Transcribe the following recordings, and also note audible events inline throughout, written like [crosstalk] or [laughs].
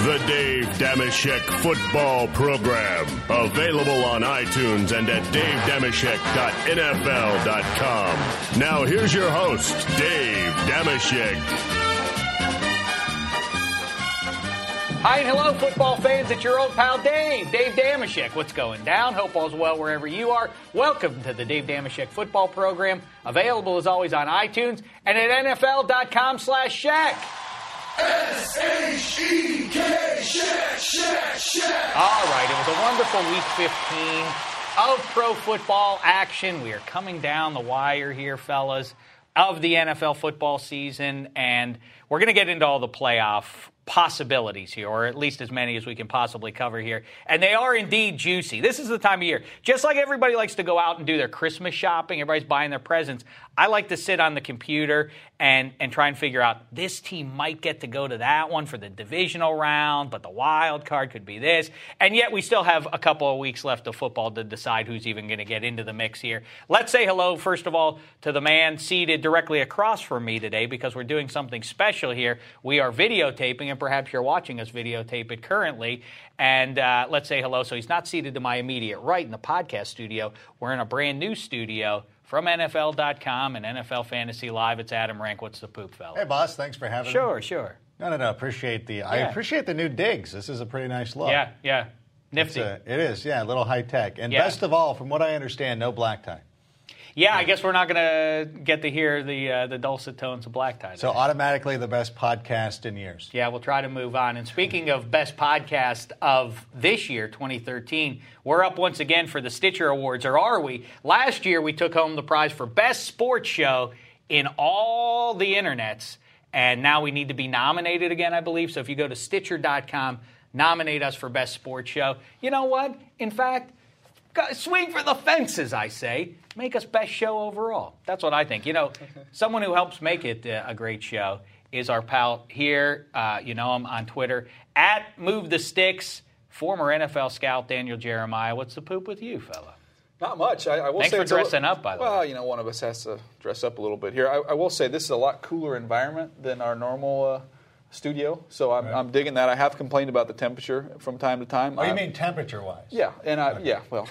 The Dave Dameshek Football Program. Available on iTunes and at davedameshek.nfl.com. Now here's your host, Dave Dameshek. Hi and hello, football fans. It's your old pal Dave, Dave Dameshek. What's going down? Hope all's well wherever you are. Welcome to the Dave Dameshek football program. Available as always on iTunes and at NFL.com slash Shek. S-H-E-K, Shek, Shek, Shek. All right, it was a wonderful week 15 of pro football action. We are coming down the wire here, fellas, of the NFL football season, and we're going to get into all the playoff possibilities here, or at least as many as we can possibly cover here. And they are indeed juicy. This is the time of year. Just like everybody likes to go out and do their Christmas shopping, everybody's buying their presents. I like to sit on the computer and, and try and figure out this team might get to go to that one for the divisional round, but the wild card could be this. And yet we still have a couple of weeks left of football to decide who's even going to get into the mix here. Let's say hello, first of all, to the man seated directly across from me today because we're doing something special here. We are videotaping, and perhaps you're watching us videotape it currently. And uh, let's say hello. So he's not seated to my immediate right in the podcast studio. We're in a brand new studio from NFL.com and NFL Fantasy Live. It's Adam Rank. What's the poop, fella? Hey, boss. Thanks for having me. Sure, sure. No, no, no. Appreciate the. I appreciate the new digs. This is a pretty nice look. Yeah, yeah. It's Nifty. a- it is. Yeah, a little high tech. And Yeah. best of all, from what I understand, no black tie. Yeah, I guess we're not going to get to hear the uh, the dulcet tones of Black Tie. So automatically the best podcast in years. Yeah, we'll try to move on. And speaking of best podcast of this year, 2013, we're up once again for the Stitcher Awards, or are we? Last year, we took home the prize for best sports show in all the internets, and now we need to be nominated again, I believe. So if you go to Stitcher.com, nominate us for best sports show. You know what? In fact, swing for the fences, I say. Make us best show overall. That's what I think. You know, [laughs] someone who helps make it uh, a great show is our pal here. Uh, you know him on Twitter at Move the Sticks. Former NFL scout Daniel Jeremiah. What's the poop with you, fella? Not much. I, I will Thanks say for it's a li- dressing up, by the well, way. Well, you know, one of us has to dress up a little bit here. I, I will say this is a lot cooler environment than our normal uh, studio, so I'm, I'm digging that. I have complained about the temperature from time to time. Oh, you I- mean temperature wise? Yeah, and I yeah. Well,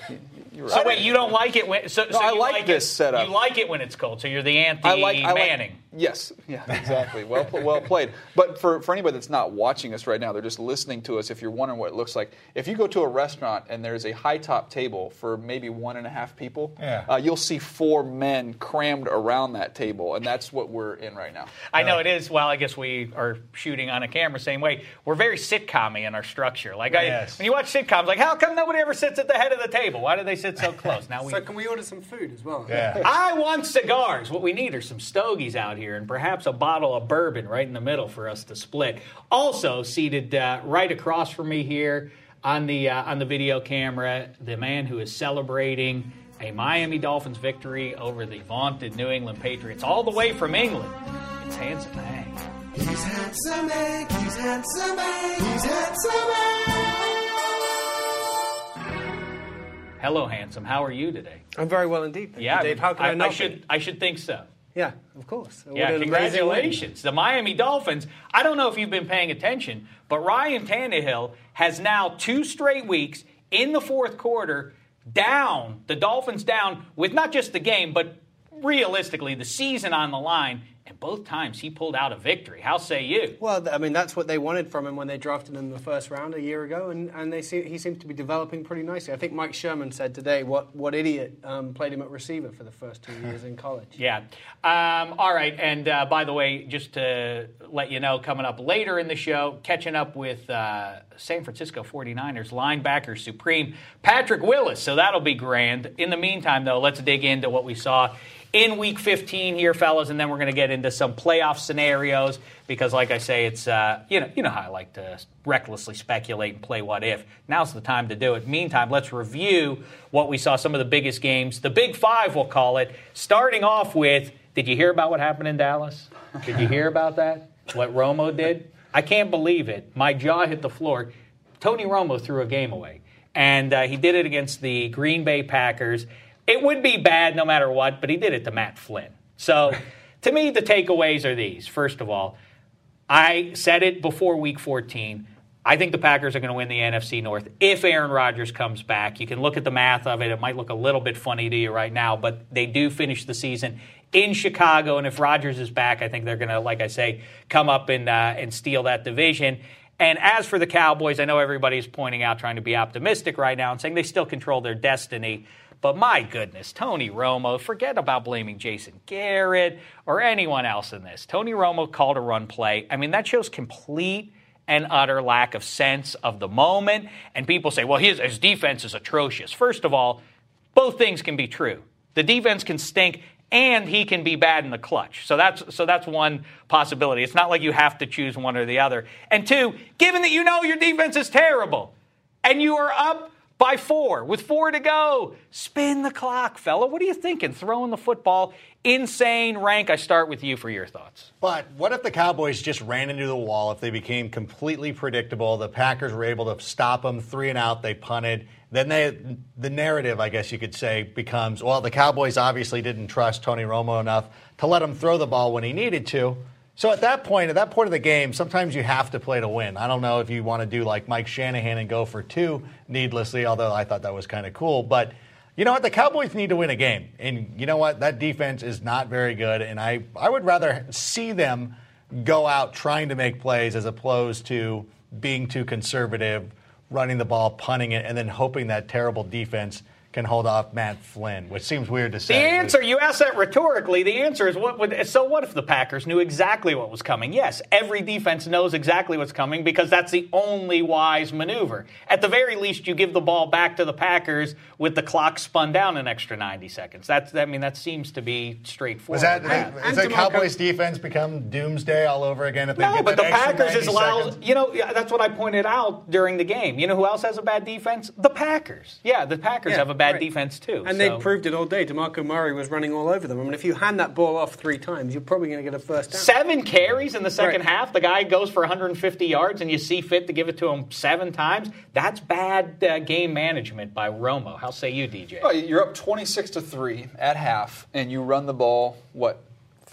you're right. So wait, you don't like it when? So, No, so I you like this it, setup. You like it when it's cold. So you're the anti I like I like- Manning. yes, yeah, exactly. Well, well played. But for, for anybody that's not watching us right now, they're just listening to us. If you're wondering what it looks like, if you go to a restaurant and there's a high top table for maybe one and a half people, Yeah. uh, you'll see four men crammed around that table, and that's what we're in right now. I know it is. Well, I guess we are shooting on a camera same way. We're very sitcom in our structure. Like I, Yes. when you watch sitcoms, like how come nobody ever sits at the head of the table? Why do they sit so [laughs] close? Now we. So can we order some food as well? Yeah. [laughs] I want cigars. What we need are some stogies out here, and perhaps a bottle of bourbon right in the middle for us to split. Also seated uh, right across from me here. on the uh, on the video camera the man who is celebrating a Miami Dolphins victory over the vaunted New England Patriots, all the way from England. It's Handsome Hank. He's handsome Hank, he's handsome Hank, he's handsome Hank. Hello, handsome. How are you today? I'm very well indeed. Thank Yeah, you, Dave. How can I, not be? should I should think so. Yeah, of course. What Yeah, an amazing win. congratulations. The Miami Dolphins. I don't know if you've been paying attention, but Ryan Tannehill has now two straight weeks in the fourth quarter down, the Dolphins down with not just the game, but realistically the season on the line. And both times he pulled out a victory. How say you? Well, I mean, that's what they wanted from him when they drafted him in the first round a year ago, and, and they see, he seems to be developing pretty nicely. I think Mike Sherman said today, what, what idiot um, played him at receiver for the first two years in college. [laughs] Yeah. Um, all right. And uh, by the way, just to let you know, coming up later in the show, catching up with uh, San Francisco 49ers linebacker supreme Patrick Willis. So that'll be grand. In the meantime, though, let's dig into what we saw in week 15 here, fellas, and then we're going to get into some playoff scenarios because, like I say, it's uh, you know you know how I like to recklessly speculate and play what if. Now's the time to do it. Meantime, let's review what we saw. Some of the biggest games, the Big Five, we'll call it. Starting off with, did you hear about what happened in Dallas? Did you hear about that? What Romo did? I can't believe it. My jaw hit the floor. Tony Romo threw a game away, and uh, he did it against the Green Bay Packers. It would be bad no matter what, but he did it to Matt Flynn. So, [laughs] to me, the takeaways are these. First of all, I said it before week 14. I think the Packers are going to win the NFC North if Aaron Rodgers comes back. You can look at the math of it. It might look a little bit funny to you right now, but they do finish the season in Chicago. And if Rodgers is back, I think they're going to, like I say, come up and, uh, and steal that division. And as for the Cowboys, I know everybody's pointing out, trying to be optimistic right now and saying they still control their destiny. But my goodness, Tony Romo, forget about blaming Jason Garrett or anyone else in this. Tony Romo called a run play. I mean, that shows complete and utter lack of sense of the moment. And people say, well, his, his defense is atrocious. First of all, both things can be true. The defense can stink and he can be bad in the clutch. So that's so that's one possibility. It's not like you have to choose one or the other. And two, given that you know your defense is terrible and you are up by four with four to go, spin the clock, fella. What are you thinking? Throwing the football, insane rank. I start with you for your thoughts. But what if the Cowboys just ran into the wall? If they became completely predictable, the Packers were able to stop them three and out, they punted. Then they, the narrative, I guess you could say, becomes well, the Cowboys obviously didn't trust Tony Romo enough to let him throw the ball when he needed to. So at that point, at that point of the game, sometimes you have to play to win. I don't know if you want to do like Mike Shanahan and go for two needlessly, although I thought that was kind of cool. But you know what? The Cowboys need to win a game. And you know what? That defense is not very good. And I, I would rather see them go out trying to make plays as opposed to being too conservative, running the ball, punting it, and then hoping that terrible defense can hold off Matt Flynn, which seems weird to say. The answer, you asked that rhetorically. The answer is what would, so what if the Packers knew exactly what was coming? Yes, every defense knows exactly what's coming because that's the only wise maneuver. At the very least, you give the ball back to the Packers with the clock spun down an extra 90 seconds. That's, I mean, that seems to be straightforward. Was that, Yeah. is the Cowboys defense become doomsday all over again if they No, get but the extra Packers 90 is allowed. seconds? You know, that's what I pointed out during the game. You know who else has a bad defense? The Packers. Yeah, the Packers Yeah, have a bad right. defense too. And so. they proved it all day. DeMarco Murray was running all over them. I mean, if you hand that ball off three times, you're probably going to get a first down. Seven carries in the second Right. half. The guy goes for 150 yards, and you see fit to give it to him seven times. That's bad uh, game management by Romo. How say you, DJ? Oh, you're up 26 to 3 at half, and you run the ball, what,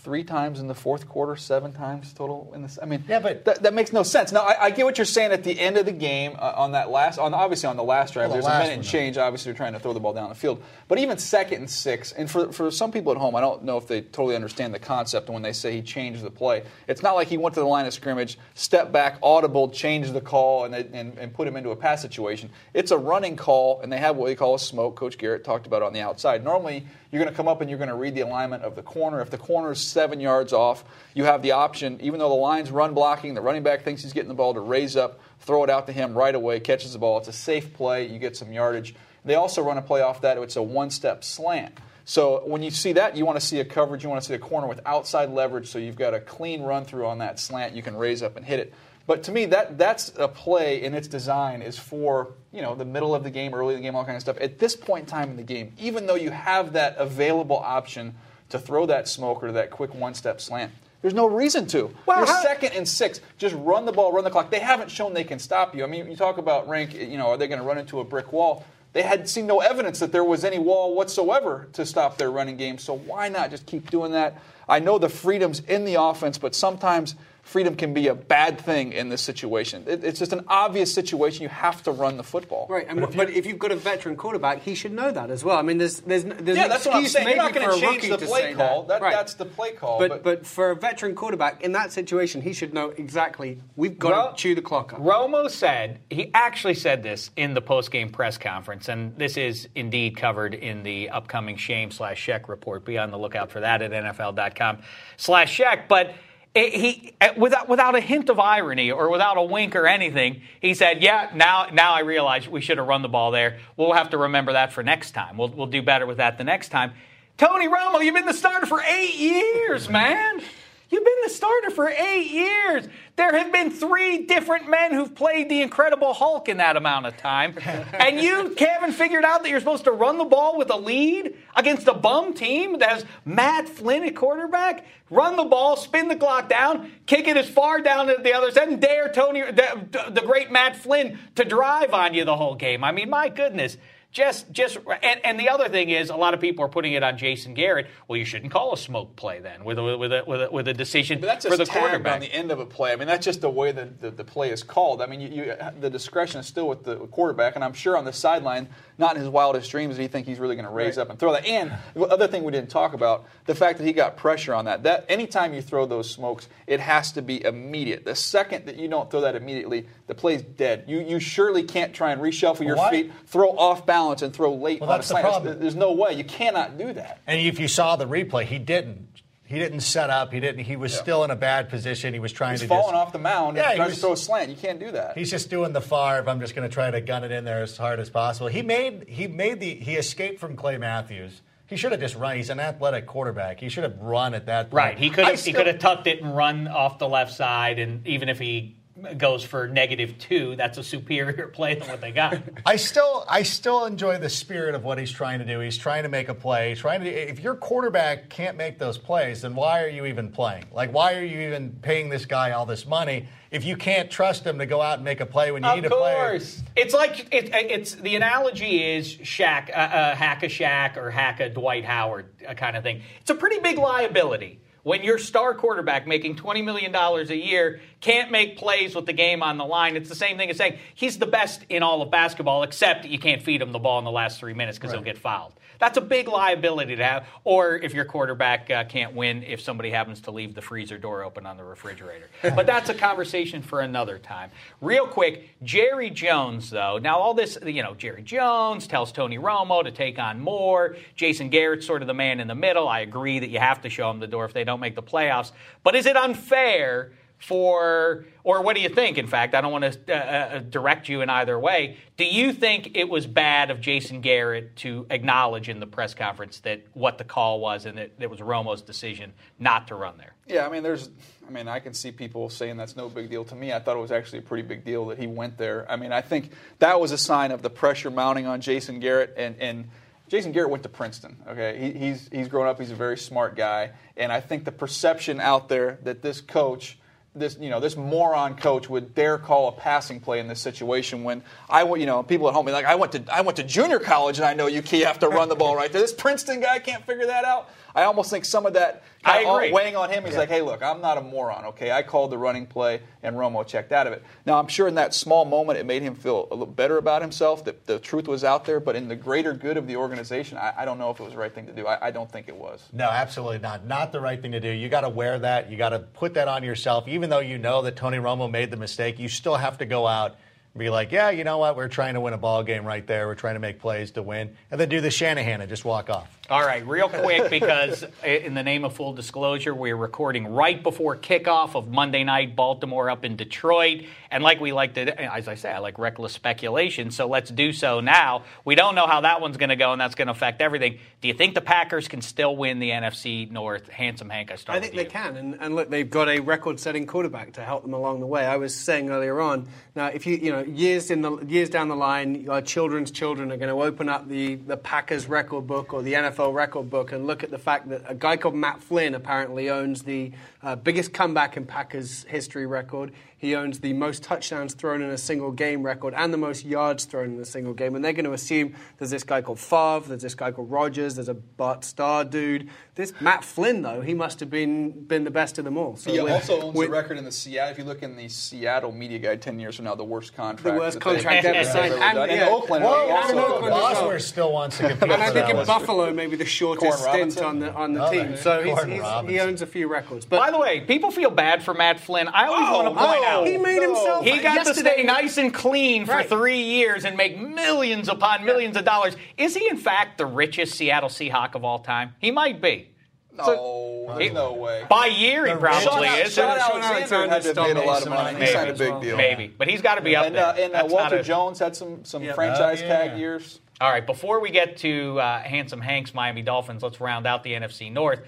three times in the fourth quarter, seven times total in this? I mean, Yeah, but- that, that makes no sense. Now, I, I get what you're saying at the end of the game uh, on that last, on obviously on the last drive, Well, the there's a minute change. Obviously, you're trying to throw the ball down the field. But even second and six, and for, for some people at home, I don't know if they totally understand the concept when they say he changed the play. It's not like he went to the line of scrimmage, stepped back, audible, changed the call, and, and, and put him into a pass situation. It's a running call, and they have what they call a smoke. Coach Garrett talked about it on the outside. Normally, you're going to come up and you're going to read the alignment of the corner. If the corner is seven yards off, you have the option, even though the line's run blocking, the running back thinks he's getting the ball to raise up, throw it out to him right away, catches the ball. It's a safe play. You get some yardage. They also run a play off that. It's a one step slant. So when you see that, you want to see a coverage. You want to see a corner with outside leverage. So you've got a clean run through on that slant. You can raise up and hit it. But to me, that that's a play in its design is for you know the middle of the game, early in the game, all kind of stuff. At this point in time in the game, even though you have that available option to throw that smoker, that quick one-step slant, there's no reason to. Well, You're how- second and six. Just run the ball, run the clock. They haven't shown they can stop you. I mean, you talk about rank. You know, are they going to run into a brick wall? They had seen no evidence that there was any wall whatsoever to stop their running game. So why not just keep doing that? I know the freedom's in the offense, but sometimes freedom can be a bad thing in this situation. It, it's just an obvious situation. You have to run the football. Right, and, but, if you've got a veteran quarterback, he should know that as well. I mean, there's there's, there's Yeah, an that's what I'm excuse saying. You're not gonna for a change rookie the to play say call. That- Right. that's the play call, But, but- but for a veteran quarterback in that situation, he should know exactly. We've got Ro- to chew the clock up. Romo said, he actually said this in the post-game press conference, and this is indeed covered in the upcoming shame slash check report. Be on the lookout for that at NFL.com slash Shek. But it, he, uh, without, without a hint of irony or without a wink or anything, he said, yeah, now, now I realize we should have run the ball there. We'll have to remember that for next time. We'll, we'll do better with that the next time. Tony Romo, you've been the starter for eight years, man. You've been the starter for eight years. There have been three different men who've played the Incredible Hulk in that amount of time. [laughs] and you haven't figured out that you're supposed to run the ball with a lead against a bum team that has Matt Flynn at quarterback? Run the ball, spin the clock down, kick it as far down at the other side, and dare Tony, the, the great Matt Flynn, to drive on you the whole game. I mean, my goodness. Just, just, and, and the other thing is, a lot of people are putting it on Jason Garrett. Well, you shouldn't call a smoke play then with a, with a, with a, with a decision But that's for the quarterback. on the end of a play. I mean, that's just the way that the, the play is called. I mean, you, you, the discretion is still with the quarterback, and I'm sure on the sideline, not in his wildest dreams, did he think he's really going to raise Right. up and throw that. And the other thing we didn't talk about, the fact that he got pressure on that. That anytime you throw those smokes, it has to be immediate. The second that you don't throw that immediately, the play's dead. You you surely can't try and reshuffle your why- feet, throw off balance, and throw late Well, on a that's the slant. problem. There's no way. You cannot do that. And if you saw the replay, he didn't. He didn't set up. He didn't. He was still in a bad position. He was trying to. He's to falling just, off the mound Yeah, and he tries was- to throw a slant. You can't do that. He's just doing the Favre. I'm just going to try to gun it in there as hard as possible. He made he made the he escaped from Clay Matthews. He should have just run. He's an athletic quarterback. He should have run at that point. Right. He could I have he could have tucked it and run off the left side, and even if he goes for negative two, that's a superior [laughs] play than what they got. I still I still enjoy the spirit of what he's trying to do. He's trying to make a play. He's trying to if your quarterback can't make those plays, then why are you even playing? Like why are you even paying this guy all this money if you can't trust him to go out and make a play when you of need a play? Of course. It's like it, it's the analogy is Shaq, uh, uh, hack a Shaq or hack a Dwight Howard uh, kind of thing. It's a pretty big liability when your star quarterback making $20 million a year can't make plays with the game on the line. It's the same thing as saying he's the best in all of basketball, except you can't feed him the ball in the last three minutes because he'll get fouled. That's a big liability to have. Or if your quarterback uh, can't win, if somebody happens to leave the freezer door open on the refrigerator. but that's a conversation for another time. Real quick, Jerry Jones, though. Now, all this, you know, Jerry Jones tells Tony Romo to take on more. Jason Garrett's sort of the man in the middle. I agree that you have to show him the door if they don't make the playoffs. But is it unfair? For, or what do you think? In fact, I don't want to uh, uh, direct you in either way. Do you think it was bad of Jason Garrett to acknowledge in the press conference that what the call was and that it was Romo's decision not to run there? Yeah, I mean, there's, I mean, I can see people saying that's no big deal. To me, I thought it was actually a pretty big deal that he went there. I mean, I think that was a sign of the pressure mounting on Jason Garrett, and and Jason Garrett went to Princeton. Okay, he, he's he's grown up. He's a very smart guy, and I think the perception out there that this coach. This you know this moron coach would dare call a passing play in this situation when I you know people at home be like I went to I went to junior college and I know you have to run the ball right there. This Princeton guy can't figure that out. I almost think some of that I kinda agree. weighing on him. He's like, hey, look, I'm not a moron, okay? I called the running play, and Romo checked out of it. Now, I'm sure in that small moment, it made him feel a little better about himself, that the truth was out there, but in the greater good of the organization, I, I don't know if it was the right thing to do. I, I don't think it was. No, absolutely not. Not the right thing to do. You got to wear that. You got to put that on yourself. Even though you know that Tony Romo made the mistake, you still have to go out, and Be like, yeah, you know what? We're trying to win a ball game right there. We're trying to make plays to win, and then do the Shanahan and just walk off. All right, real quick, because in the name of full disclosure, we're recording right before kickoff of Monday night, Baltimore up in Detroit. And like we like to, as I say, I like reckless speculation, so let's do so now. We don't know how that one's going to go, and that's going to affect everything. Do you think the Packers can still win the NFC North? Handsome Hank, I start I think they can, and, and look, they've got a record-setting quarterback to help them along the way. I was saying earlier on. Now, if you you know years in the years down the line, your children's children are going to open up the the Packers record book or the NFL record book and look at the fact that a guy called Matt Flynn apparently owns the uh, biggest comeback in Packers history record. He owns the most touchdowns thrown in a single game record and the most yards thrown in a single game. And they're going to assume there's this guy called Favre, there's this guy called Rodgers, there's a Bart Starr dude. This Matt Flynn, though, he must have been been the best of them all. So He with- also owns with- the record in the Seattle. If you look in the Seattle media guide, ten years from now, the worst contract. The worst contract ever signed. ever And, done. In yeah. Oakland, Whoa, right? whoa, Also-. Bosworth still wants to [laughs] compete. And I think in. Buffalo, maybe the shortest Koren stint Robinson? on the on the Oh, team. So he's, he's, he owns a few records. But By the way, people feel bad for Matt Flynn. I always want to point oh, out he made himself. He got to stay nice and clean for Right. three years and make millions upon millions of dollars. Is he, in fact, the richest Seattle Seahawk of all time? He might be. No, there's no way. By year, he probably Sean, is. Sean Shaun Alexander had to have made a lot of money. He Maybe. signed a big deal. Maybe, but he's got to be up And, there. uh, and uh, Walter a- Jones had some some Yeah. franchise Oh, yeah. tag years. All right, before we get to uh, Handsome Hank's Miami Dolphins, let's round out the NFC North.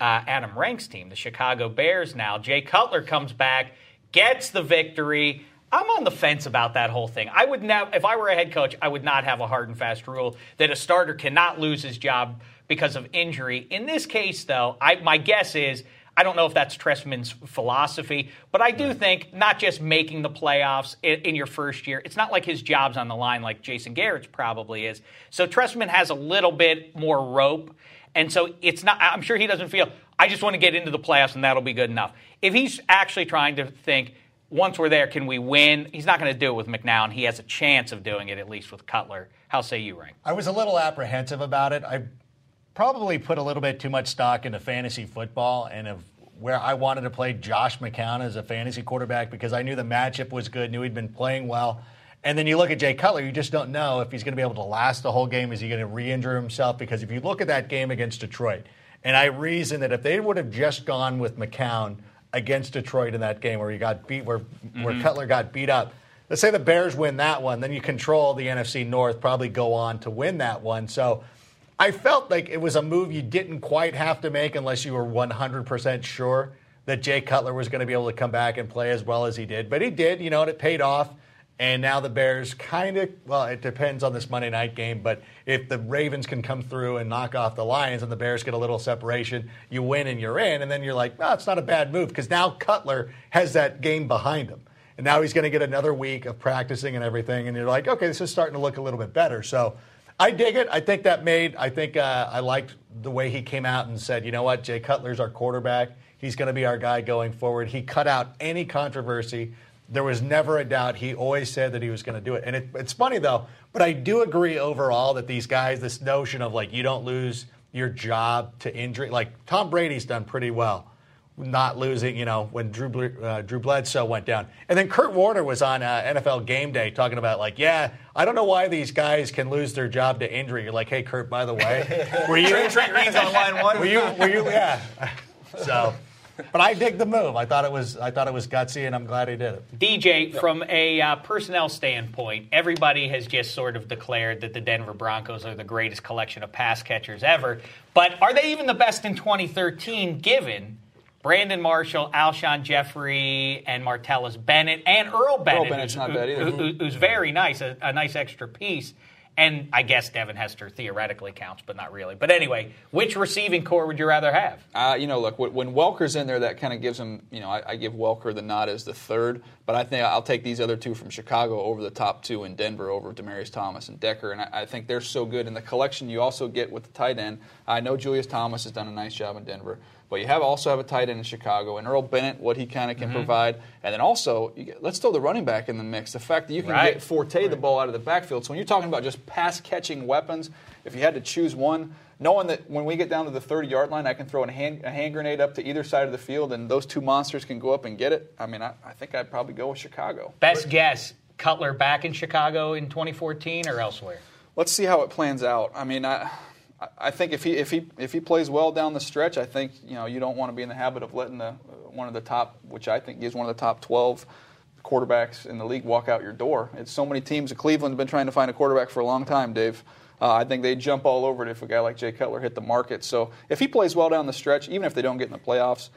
Uh, Adam Rank's team, the Chicago Bears now. Jay Cutler comes back, gets the victory. I'm on the fence about that whole thing. I would now, if I were a head coach, I would not have a hard and fast rule that a starter cannot lose his job because of injury. In this case, though, I, my guess is I don't know if that's Trestman's philosophy, but I do think not just making the playoffs in, in your first year. It's not like his job's on the line like Jason Garrett's probably is. So Tressman has a little bit more rope, and so it's not. I'm sure he doesn't feel. I just want to get into the playoffs and that'll be good enough. If he's actually trying to think. Once we're there, can we win? He's not going to do it with McCown. He has a chance of doing it, at least with Cutler. How say you, Ring? I was a little apprehensive about it. I probably put a little bit too much stock into fantasy football and of where I wanted to play Josh McCown as a fantasy quarterback because I knew the matchup was good, knew he'd been playing well. And then you look at Jay Cutler, you just don't know if he's going to be able to last the whole game. Is he going to re injure himself? Because if you look at that game against Detroit, and I reason that if they would have just gone with McCown against Detroit in that game where he got beat, where, where mm-hmm. Cutler got beat up, let's say the Bears win that one, then you control the NFC North, probably go on to win that one. So I felt like it was a move you didn't quite have to make unless you were 100% sure that Jay Cutler was going to be able to come back and play as well as he did. But he did, you know, and it paid off. And now the Bears kind of, well, it depends on this Monday night game, but if the Ravens can come through and knock off the Lions and the Bears get a little separation, you win and you're in. And then you're like, no, it's not a bad move because now Cutler has that game behind him. And now he's going to get another week of practicing and everything. And you're like, okay, this is starting to look a little bit better. So I dig it. I think that made, I think uh, I liked the way he came out and said, you know what, Jay Cutler's our quarterback. He's going to be our guy going forward. He cut out any controversy. There was never a doubt. He always said that he was going to do it. And it, it's funny, though, but I do agree overall that these guys, this notion of like you don't lose your job to injury, like Tom Brady's done pretty well not losing, you know, when Drew, uh, Drew Bledsoe went down. And then Kurt Warner was on uh, NFL Game Day talking about, like, yeah, I don't know why these guys can lose their job to injury. You're like, hey, Kurt, by the way, [laughs] were you. Trent Green's on line one. Were you, were you, yeah. [laughs] So, but I dig the move. I thought it was, I thought it was gutsy, and I'm glad he did it. DJ, from a uh, personnel standpoint, everybody has just sort of declared that the Denver Broncos are the greatest collection of pass catchers ever. But are they even the best in 2013, given Brandon Marshall, Alshon Jeffery, and Martellus Bennett, and Earl Bennett, Earl Bennett's who's, not bad either. who- who- who's very nice, a, a nice extra piece. And I guess Devin Hester theoretically counts, but not really. But anyway, which receiving corps would you rather have? Uh, you know, look, when Welker's in there, that kind of gives him, you know, I, I give Welker the nod as the third, but I think I'll take these other two from Chicago over the top two in Denver over Demaryius Thomas and Decker, and I, I think they're so good. And the collection you also get with the tight end, I know Julius Thomas has done a nice job in Denver, but you have also have a tight end in Chicago, and Earl Bennett, what he kind of can mm-hmm. provide, and then also you get, let's throw the running back in the mix. The fact that you can Right. get Forte the ball out of the backfield. So when you're talking about just pass catching weapons, if you had to choose one, knowing that when we get down to the 30 yard line, I can throw a hand, a hand grenade up to either side of the field and those two monsters can go up and get it. I mean, I, I think I'd probably go with Chicago. Best guess, Cutler back in Chicago in 2014 or elsewhere? Let's see how it plans out. I mean, I, I think if he if he if he plays well down the stretch, I think you know you don't want to be in the habit of letting the one of the top, which I think is one of the top 12 quarterbacks in the league, walk out your door. It's so many teams. Cleveland's been trying to find a quarterback for a long time, Dave. Uh, I think they'd jump all over it if a guy like Jay Cutler hit the market. So if he plays well down the stretch, even if they don't get in the playoffs,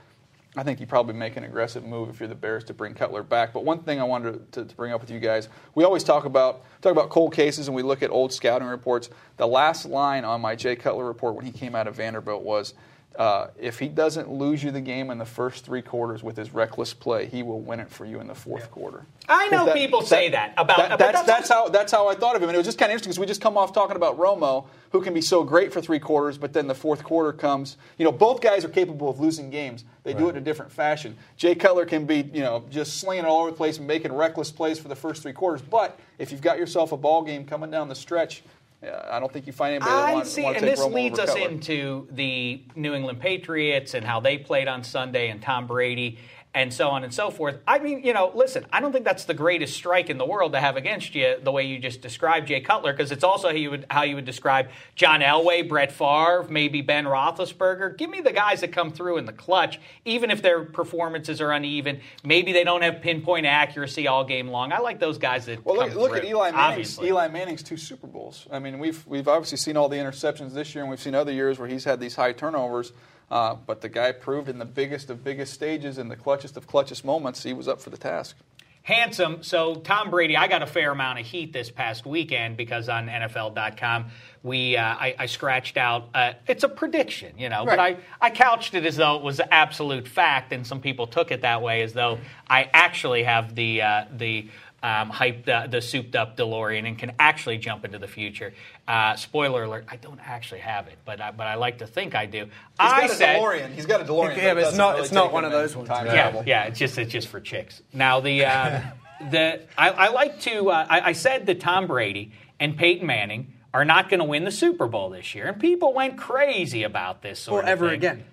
I think you probably make an aggressive move if you're the Bears to bring Cutler back. But one thing I wanted to, to, bring up with you guys, we always talk about talk about cold cases and we look at old scouting reports. The last line on my Jay Cutler report when he came out of Vanderbilt was uh, if he doesn't lose you the game in the first three quarters with his reckless play, he will win it for you in the fourth yeah. quarter. I know that, people say that, about that, that's, that's, that's, how that's how I thought of him, and it was just kind of interesting because we just come off talking about Romo, who can be so great for three quarters, but then the fourth quarter comes. You know, both guys are capable of losing games. They right. do it in a different fashion. Jay Cutler can be, you know, just slinging it all over the place and making reckless plays for the first three quarters. But if you've got yourself a ball game coming down the stretch, I don't think you find anybody that wants, and this Romo leads us into the New England Patriots and how they played on Sunday and Tom Brady and so on and so forth. I mean, you know, listen, I don't think that's the greatest strike in the world to have against you the way you just described Jay Cutler, because it's also how you, would, how you would describe John Elway, Brett Favre, maybe Ben Roethlisberger. Give me the guys that come through in the clutch, even if their performances are uneven. Maybe they don't have pinpoint accuracy all game long. I like those guys that well, look, look through, at Eli Manning's, obviously. Eli Manning's two Super Bowls. I mean, we've we've obviously seen all the interceptions this year, and we've seen other years where he's had these high turnovers. Uh, but the guy proved in the biggest of biggest stages, in the clutchest of clutchest moments, he was up for the task. Handsome. So Tom Brady, I got a fair amount of heat this past weekend because on NFL.com we uh, I, I, scratched out. Uh, it's a prediction, you know, right. but I I couched it as though it was an absolute fact, and some people took it that way as though I actually have the uh, the um, hyped uh, the souped up DeLorean and can actually jump into the future. Uh, spoiler alert: I don't actually have it, but I, but I like to think I do. He's I got a said, DeLorean. He's got a DeLorean. Yeah, but it's not really it's not one of those ones. Yeah, yeah, it's just it's just for chicks. Now the uh, [laughs] the I, I, like to uh, I, I said that Tom Brady and Peyton Manning are not going to win the Super Bowl this year, and people went crazy about this sort or of ever thing. again.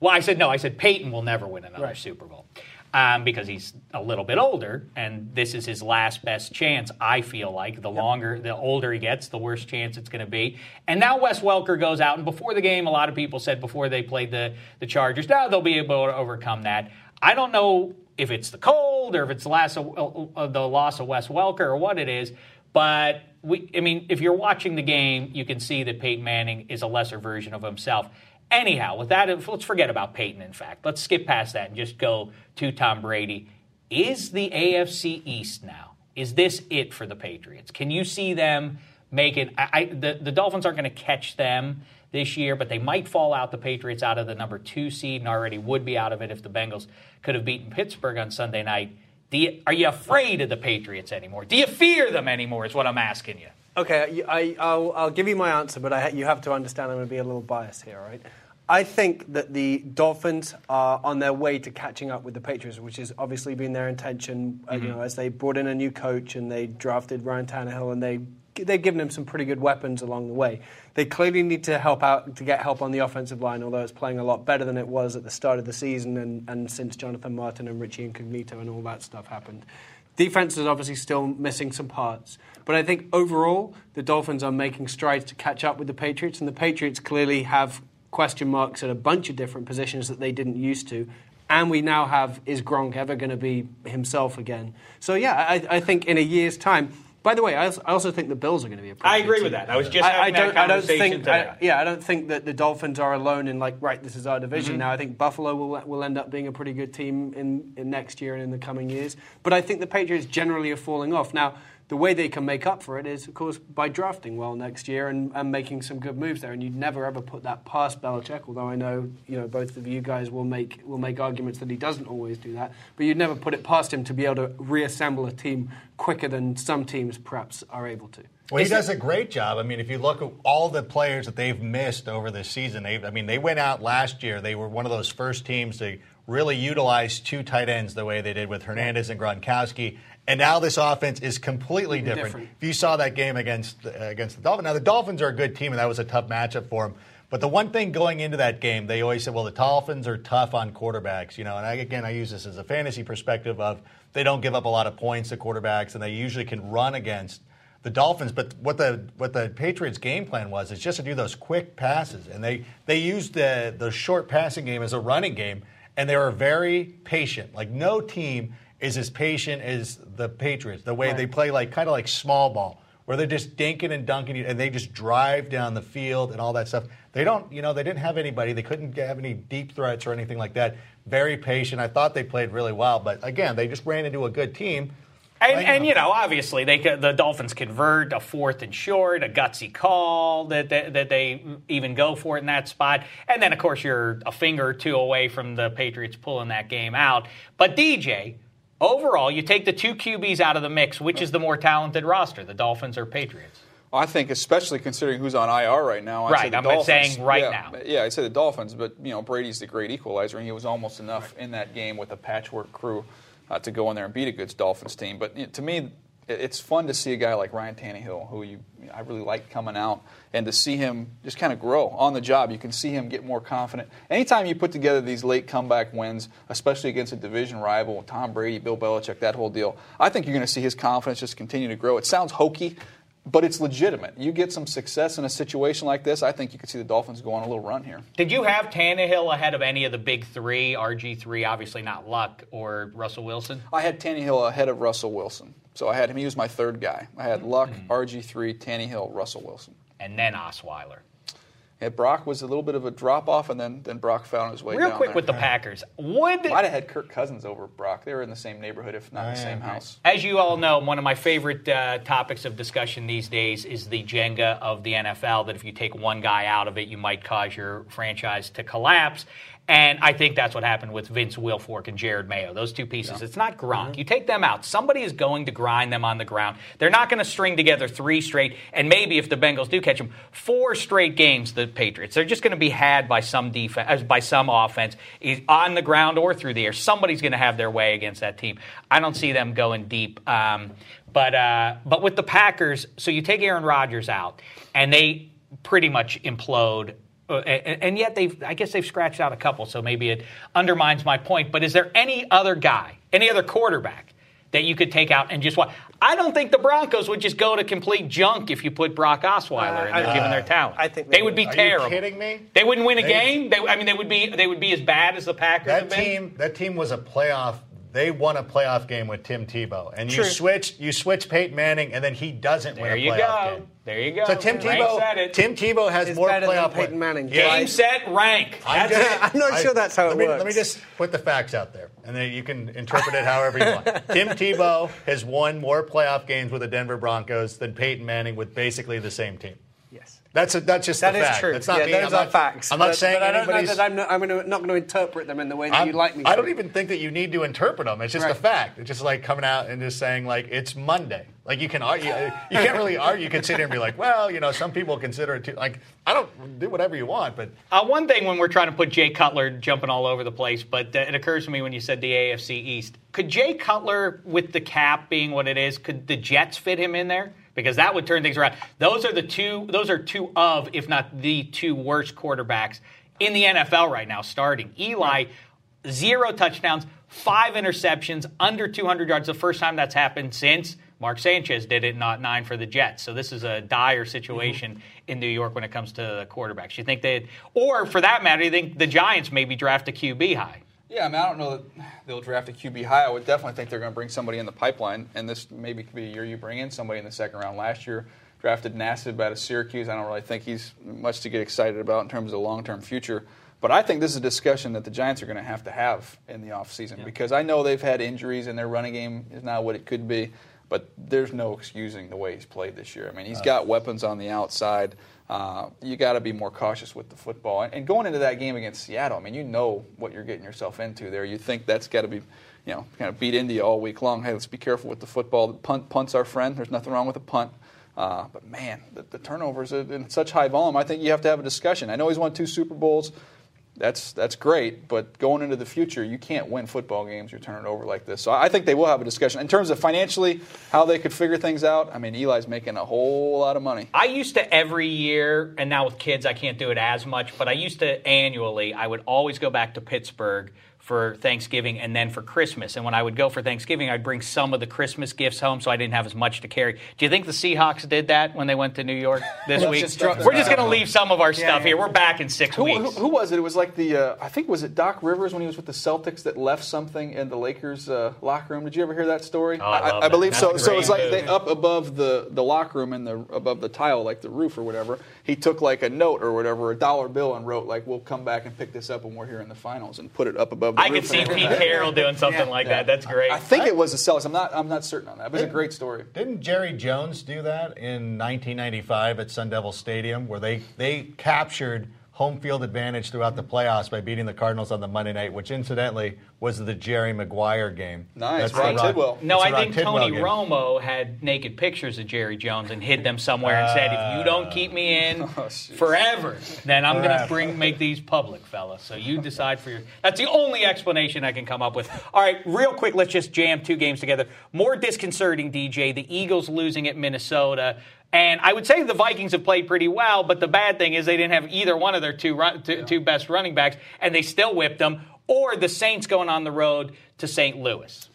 Well, I said no. I said Peyton will never win another Right. Super Bowl um, because he's a little bit older, and this is his last best chance. I feel like the longer, the older he gets, the worse chance it's going to be. And now Wes Welker goes out, and before the game, a lot of people said before they played the the Chargers, now they'll be able to overcome that. I don't know if it's the cold or if it's the loss of, uh, the loss of Wes Welker or what it is, but we, I mean, if you're watching the game, you can see that Peyton Manning is a lesser version of himself. Anyhow, with that, let's forget about Peyton, in fact. Let's skip past that and just go to Tom Brady. Is the AFC East now? Is this it for the Patriots? Can you see them make it? I, I, the, the Dolphins aren't going to catch them this year, but they might fall out the Patriots out of the number two seed and already would be out of it if the Bengals could have beaten Pittsburgh on Sunday night. You, are you afraid of the Patriots anymore? Do you fear them anymore? Is what I'm asking you. Okay, I, I'll, I'll give you my answer, but I, you have to understand I'm going to be a little biased here, right? I think that the Dolphins are on their way to catching up with the Patriots, which has obviously been their intention. Uh, you know, as they brought in a new coach and they drafted Ryan Tannehill, and they they've given him some pretty good weapons along the way. They clearly need to help out to get help on the offensive line, although it's playing a lot better than it was at the start of the season and, and since Jonathan Martin and Richie Incognito and all that stuff happened. Defense is obviously still missing some parts. But I think overall, the Dolphins are making strides to catch up with the Patriots, and the Patriots clearly have question marks at a bunch of different positions that they didn't used to. And we now have is Gronk ever going to be himself again? So, yeah, I, I think in a year's time, by the way, I also, think the Bills are going to be a pretty I agree team. with that. I was just I, I don't, I don't think. I, yeah, I don't think that the Dolphins are alone in like, right, this is our division Mm-hmm. now. I think Buffalo will will end up being a pretty good team in, in next year and in the coming years. But I think the Patriots generally are falling off now. The way they can make up for it is, of course, by drafting well next year and, and making some good moves there. And you'd never ever put that past Belichick, although I know you know both of you guys will make will make arguments that he doesn't always do that. But you'd never put it past him to be able to reassemble a team quicker than some teams perhaps are able to. Well, he does a great job. I mean, if you look at all the players that they've missed over this season, they I mean, they went out last year. They were one of those first teams to really utilize two tight ends the way they did with Hernandez and Gronkowski. And now this offense is completely different. different. If you saw that game against uh, against the Dolphins, now the Dolphins are a good team, and that was a tough matchup for them. But the one thing going into that game, they always said, well, the Dolphins are tough on quarterbacks, you know. And I, again, I use this as a fantasy perspective of they don't give up a lot of points to quarterbacks, and they usually can run against the Dolphins. But what the what the Patriots' game plan was is just to do those quick passes, and they they used the the short passing game as a running game, and they were very patient. Like no team is as patient as the Patriots. The way they play, like kind of like small ball where they're just dinking and dunking and they just drive down the field and all that stuff. They don't, you know, they didn't have anybody. They couldn't have any deep threats or anything like that. Very patient. I thought they played really well, but again, they just ran into a good team. And, Like, and uh, you know, obviously, they the Dolphins convert a fourth and short, a gutsy call that, that that they even go for it in that spot, and then of course you're a finger or two away from the Patriots pulling that game out. But DJ, overall, you take the two QBs out of the mix. Which is the more talented roster, the Dolphins or Patriots? I think, especially considering who's on IR right now, I'd Right, say the I'm Dolphins. saying right yeah, now. Yeah, I'd say the Dolphins, but you know Brady's the great equalizer, and he was almost enough in that game with a patchwork crew uh, to go in there and beat a good Dolphins team. But you know, to me, it's fun to see a guy like Ryan Tannehill, who you I really like coming out, and to see him just kind of grow on the job. You can see him get more confident. Anytime you put together these late comeback wins, especially against a division rival, Tom Brady, Bill Belichick, that whole deal, I think you're going to see his confidence just continue to grow. It sounds hokey. But it's legitimate. You get some success in a situation like this, I think you could see the Dolphins go on a little run here. Did you have Tannehill ahead of any of the big three? RG three, obviously not Luck or Russell Wilson. I had Tannehill ahead of Russell Wilson. So I had him. He was my third guy. I had Luck, mm-hmm. RG3, Tannehill, Russell Wilson. and then Osweiler. Yeah, Brock was a little bit of a drop off, and then, then Brock found his way Real down quick there. with the Packers, would Might have had Kirk Cousins over Brock. They were in the same neighborhood, if not the same house. As you all know, one of my favorite uh, topics of discussion these days is the Jenga of the NFL. That if you take one guy out of it, you might cause your franchise to collapse. And I think that's what happened with Vince Wilfork and Jerod Mayo. Those two pieces. It's not Gronk. You take them out. Somebody is going to grind them on the ground. They're not going to string together three straight, and maybe if the Bengals do catch them, four straight games. The Patriots. They're just going to be had by some defense, by some offense, on the ground or through the air. Somebody's going to have their way against that team. I don't see them going deep. Um, but uh, but with the Packers, so you take Aaron Rodgers out, and they pretty much implode. Uh, and, and yet they've, I guess they've scratched out a couple, so maybe it undermines my point. But is there any other guy, any other quarterback that you could take out and just watch? I don't think the Broncos would just go to complete junk if you put Brock Osweiler in there, I- given their talent. I think they, they would be Are you terrible. kidding me? They wouldn't win a They- game. They, I mean, they would be they would be as bad as the Packers. That team, that team was a playoff. They won a playoff game with Tim Tebow, and you switch, you switch Peyton Manning, and then he doesn't win There a you playoff go. game. There you go. So Tim Tebow, it. Tim Tebow has Is more better than playoff Peyton win- Manning. Yeah, Game, set, rank. I'm, just. [laughs] I'm not sure that's how it let me, works. Let me just put the facts out there, and then you can interpret it however you want. [laughs] Tim Tebow has won more playoff games with the Denver Broncos than Peyton Manning with basically the same team. That's a, that's just That is fact. true. That's not yeah, me. those I'm are not, facts. I'm not but, saying but I don't know that I'm not, I'm not going to interpret them in the way that I'm- you'd like me to. I don't even think that you need to interpret them. It's just a fact. It's just like coming out and just saying like it's Monday. Like you can argue. You can't really argue. You can sit here and be like, well, you know, some people consider it too. Like I don't do whatever you want, but Uh, one thing when we're trying to put Jay Cutler jumping all over the place, but uh, it occurs to me when you said the AFC East. Could Jay Cutler, with the cap being what it is, could the Jets fit him in there? Because that would turn things around. Those are the two. Those are two of, if not the two worst quarterbacks in the NFL right now. Starting Eli, zero touchdowns, five interceptions, under 200 yards. The first time that's happened since Mark Sanchez did it, not nine for the Jets. So this is a dire situation mm-hmm. in New York when it comes to the quarterbacks. You think they, or for that matter, you think the Giants maybe draft a QB high? Yeah, I mean, I don't know that they'll draft a QB high. I would definitely think they're going to bring somebody in the pipeline, and this maybe could be a year you bring in somebody in the second round. Last year, drafted Nassib out of Syracuse. I don't really think he's much to get excited about in terms of the long term future. But I think this is a discussion that the Giants are going to have to have in the offseason because I know they've had injuries and their running game is not what it could be. But there's no excusing the way he's played this year. I mean, he's got weapons on the outside. Uh, you got to be more cautious with the football. And, and going into that game against Seattle, I mean, you know what you're getting yourself into there. You think that's got to be, you know, kind of beat India all week long. Hey, let's be careful with the football. The punt, punt's our friend. There's nothing wrong with a punt. Uh, but man, the, the turnovers are in such high volume. I think you have to have a discussion. I know he's won two Super Bowls. That's that's great, but going into the future, you can't win football games. You're turning over like this. So I think they will have a discussion in terms of financially how they could figure things out. I mean, Eli's making a whole lot of money. I used to every year, and now with kids, I can't do it as much, but I used to annually, I would always go back to Pittsburgh for Thanksgiving and then for Christmas. And when I would go for Thanksgiving, I'd bring some of the Christmas gifts home so I didn't have as much to carry. Do you think the Seahawks did that when they went to New York [laughs] this week? just We're just going to leave some of our stuff yeah. here. We're back in six Who, weeks. who, who was it? It was like the uh, I think was it Doc Rivers when he was with the Celtics that left something in the Lakers uh, locker room. Did you ever hear that story? Oh, I love I, that. believe That's so. So great it's like they up above the, the locker room and the above the tile, like the roof or whatever. He took like a note or whatever, a dollar bill, and wrote like, "We'll come back and pick this up when we're here in the finals," and put it up above. The I could see Pete. Carroll doing something like that. That's great. I think it was the Celtics. I'm not. I'm not certain on that. It was a great story. Didn't Jerry Jones do that in 1995 at Sun Devil Stadium, where they they captured home field advantage throughout the playoffs by beating the Cardinals on the Monday night, which incidentally was the Jerry Maguire game. Nice, That's the Rod Tidwell. No, that's I think Tidwell Tony game. Romo had naked pictures of Jerry Jones and hid them somewhere and said, "If you don't keep me in [laughs] oh, jeez. forever, then I'm going to bring make these public, fella." So you decide for your. That's the only explanation I can come up with. All right, real quick, let's just jam two games together. More disconcerting, DJ. The Eagles losing at Minnesota. And I would say the Vikings have played pretty well, but the bad thing is they didn't have either one of their two, run, two, two best running backs, and they still whipped them. Or the Saints going on the road to St. Louis.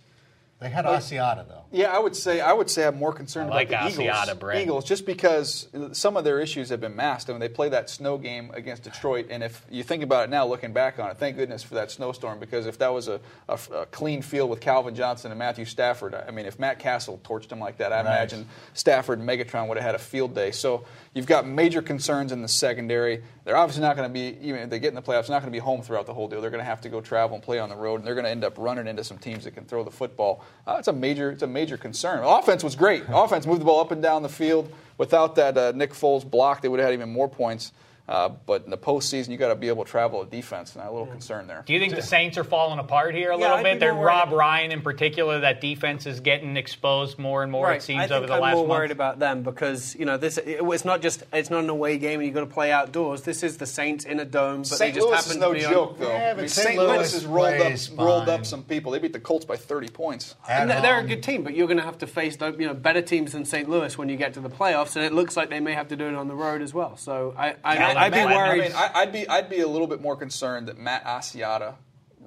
They had Asiata though. Yeah, I would say I would say I'm more concerned I like about the Asiata, Eagles. Brett. Eagles, just because some of their issues have been masked. I mean, they play that snow game against Detroit, and if you think about it now, looking back on it, thank goodness for that snowstorm because if that was a, a, a clean field with Calvin Johnson and Matthew Stafford, I mean, if Matt Cassel torched him like that, I Right. imagine Stafford and Megatron would have had a field day. So you've got major concerns in the secondary. They're obviously not going to be even if they get in the playoffs, they're not going to be home throughout the whole deal. They're going to have to go travel and play on the road, and they're going to end up running into some teams that can throw the football. Uh, it's a major, it's a major concern. Offense was great. [laughs] Offense moved the ball up and down the field. Without that uh, Nick Foles block, they would have had even more points. Uh, but in the postseason, you got to be able to travel a defense, and I'm a little concerned there. Do you think the Saints are falling apart here a Yeah, little I'd bit? be They're Rob Ryan in particular. That defense is getting exposed more and more. right. It seems I think over the I'm last more month. worried about them because you know this. It, it's not just it's not an away game and you've got to play outdoors. This is the Saints in a dome, but St. they just Louis happen is no to be on- joke, though. Yeah, I but mean, St. St. Louis Louis has rolled up, plays rolled up some people. They beat the Colts by 30 points. And At they're a good team, but you're going to have to face you know better teams than St. Louis when you get to the playoffs, and it looks like they may have to do it on the road as well. So I, I, Kellen I'd be Moore, worried. I mean, I, I'd be I'd be a little bit more concerned that Matt Asiata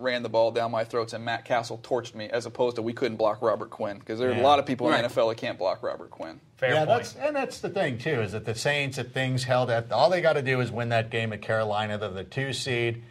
ran the ball down my throats and Matt Cassel torched me, as opposed to we couldn't block Robert Quinn because there are a lot of people in the NFL that can't block Robert Quinn. Fair yeah, point. that's and that's the thing too is that the Saints, if things held at all they got to do is win that game at Carolina, they're the two seed.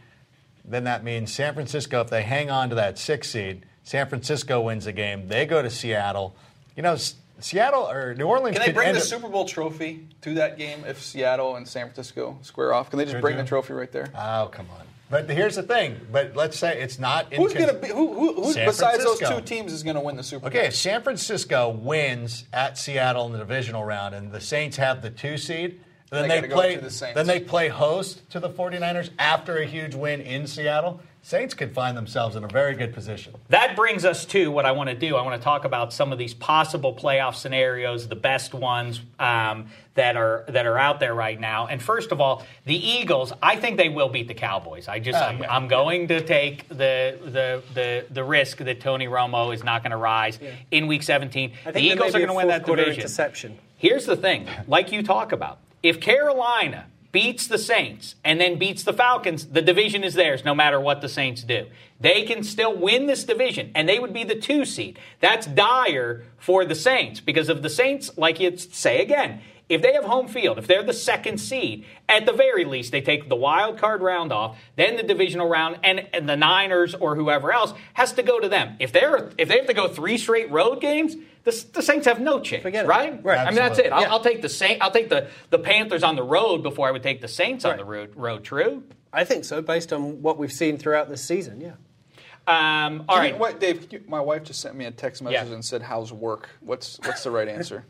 Then that means San Francisco, if they hang on to that six seed, San Francisco wins the game. They go to Seattle. You know, S- Seattle or New Orleans Can they bring the up- Super Bowl trophy to that game if Seattle and San Francisco square off? Can they just Could bring you? the trophy right there? Oh come on! But here's the thing. But let's say it's not. In Who's going to be? Who, who, who San besides those two teams is going to win the Super Bowl? Okay, if San Francisco wins at Seattle in the divisional round and the Saints have the two seed, then They they, play the then they play host to the 49ers after a huge win in Seattle. Saints could find themselves in a very good position. That brings us to what I want to do. I want to talk about some of these possible playoff scenarios, the best ones um, that are that are out there right now. And first of all, the Eagles. I think they will beat the Cowboys. I just Oh, I'm, yeah. I'm going to take the the the the risk that Tony Romo is not going to rise in Week 17. I The think Eagles are going going to win that quarter division. interception. Here's the thing, like you talk about, if Carolina beats the Saints and then beats the Falcons, the division is theirs no matter what the Saints do. They can still win this division and they would be the two seed. That's dire for the Saints because of the Saints, like you say again, if they have home field, if they're the second seed, at the very least, they take the wild card round off, then the divisional round, and, and the Niners or whoever else has to go to them. If they're if they have to go three straight road games, the, the Saints have no chance, Forget it. right? Right. I mean that's it. I'll, I'll take the Saint. I'll take the, the Panthers on the road before I would take the Saints on the road. Road, true. I think so, based on what we've seen throughout this season. Yeah. Um, all Can you- right. what, Dave? you- my wife just sent me a text message Yeah. and said, "How's work?" What's what's the right answer?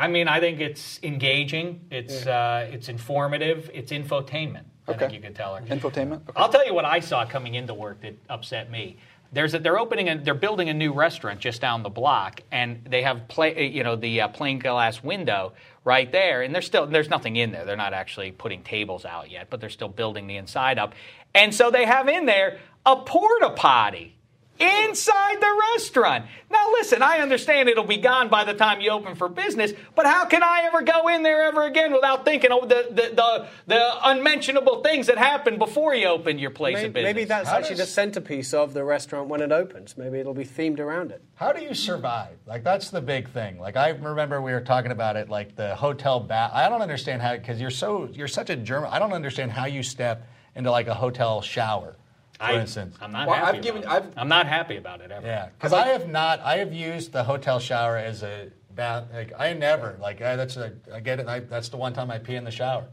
I mean, I think it's engaging. It's uh, it's informative. It's infotainment. I think you could tell her. Infotainment. Okay. I'll tell you what I saw coming into work that upset me. there's a, they're opening a, they're building a new restaurant just down the block, and they have play, you know, the uh, plain glass window right there, and there's still there's nothing in there. They're not actually putting tables out yet, but they're still building the inside up, and so they have in there a porta potty inside the restaurant. Now, listen, I understand it'll be gone by the time you open for business, but how can I ever go in there ever again without thinking of the the, the, the unmentionable things that happened before you opened your place Maybe, of business? maybe that's How actually does- the centerpiece of the restaurant when it opens. Maybe it'll be themed around it. How do you survive? Like that's the big thing. Like I remember we were talking about it, like the hotel bath. I don't understand how because you're so you're such a German. I don't understand how you step into like a hotel shower, for I, instance. I'm not Well, happy. I've given- about it. I've- I'm not happy about it ever. Yeah, because I have not. I have used the hotel shower as a bath. Like I never like I, that's a, I get it. I, that's the one time I pee in the shower.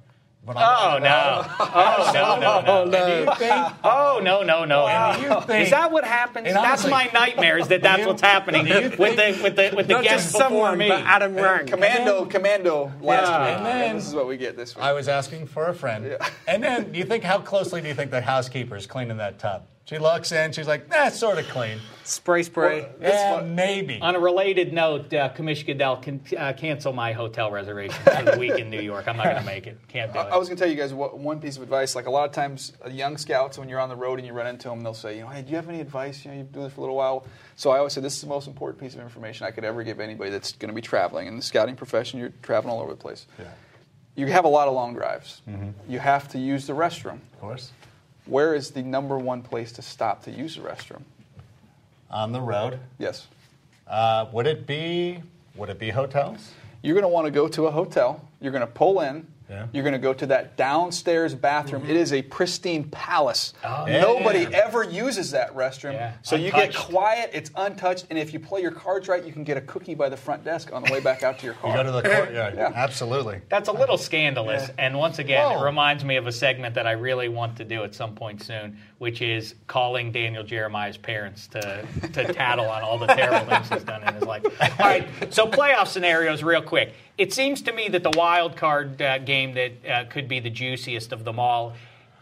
When Oh I'm- no! [laughs] Oh no! No! No! And do you think? Oh no! No! No! And do you think- Is that what happens? And That's honestly- my nightmares. That that's you- what's happening do you with the with the with the Not guests before someone, me. but Adam Rank. Commando, Commando last Yeah. week. And then- this is what we get this week. I was asking for a friend. And then do you think how closely do you think the housekeeper is cleaning that tub? She looks in, she's like, that's it's sort of clean. Spray, spray. Yeah, maybe. On a related note, uh, Commish Goodell can uh, cancel my hotel reservation for the week in New York. I'm not going to make it. Can't do I it. I was going to tell you guys what, one piece of advice. Like a lot of times, uh, young scouts, when you're on the road and you run into them, they'll say, you know, hey, do you have any advice? You know, you've been doing this for a little while. So I always say this is the most important piece of information I could ever give anybody that's going to be traveling. In the scouting profession, you're traveling all over the place. Yeah. You have a lot of long drives. Mm-hmm. You have to use the restroom. Of course. Where is the number one place to stop to use the restroom? On the road. Yes. Uh, would it be would it be hotels? You're going to want to go to a hotel. You're going to pull in. Yeah. You're going to go to that downstairs bathroom. Mm-hmm. It is a pristine palace. Oh, yeah. Nobody Yeah. ever uses that restroom. Yeah. So you get quiet, it's untouched, and if you play your cards right, you can get a cookie by the front desk on the way back out to your car. You go to the courtyard. [laughs] Yeah. Absolutely. That's a little scandalous, and once again, Whoa. it reminds me of a segment that I really want to do at some point soon, which is calling Daniel Jeremiah's parents to, to tattle on all the terrible things he's done in his life. All right, so playoff scenarios, real quick. It seems to me that the wild card uh, game that uh, could be the juiciest of them all.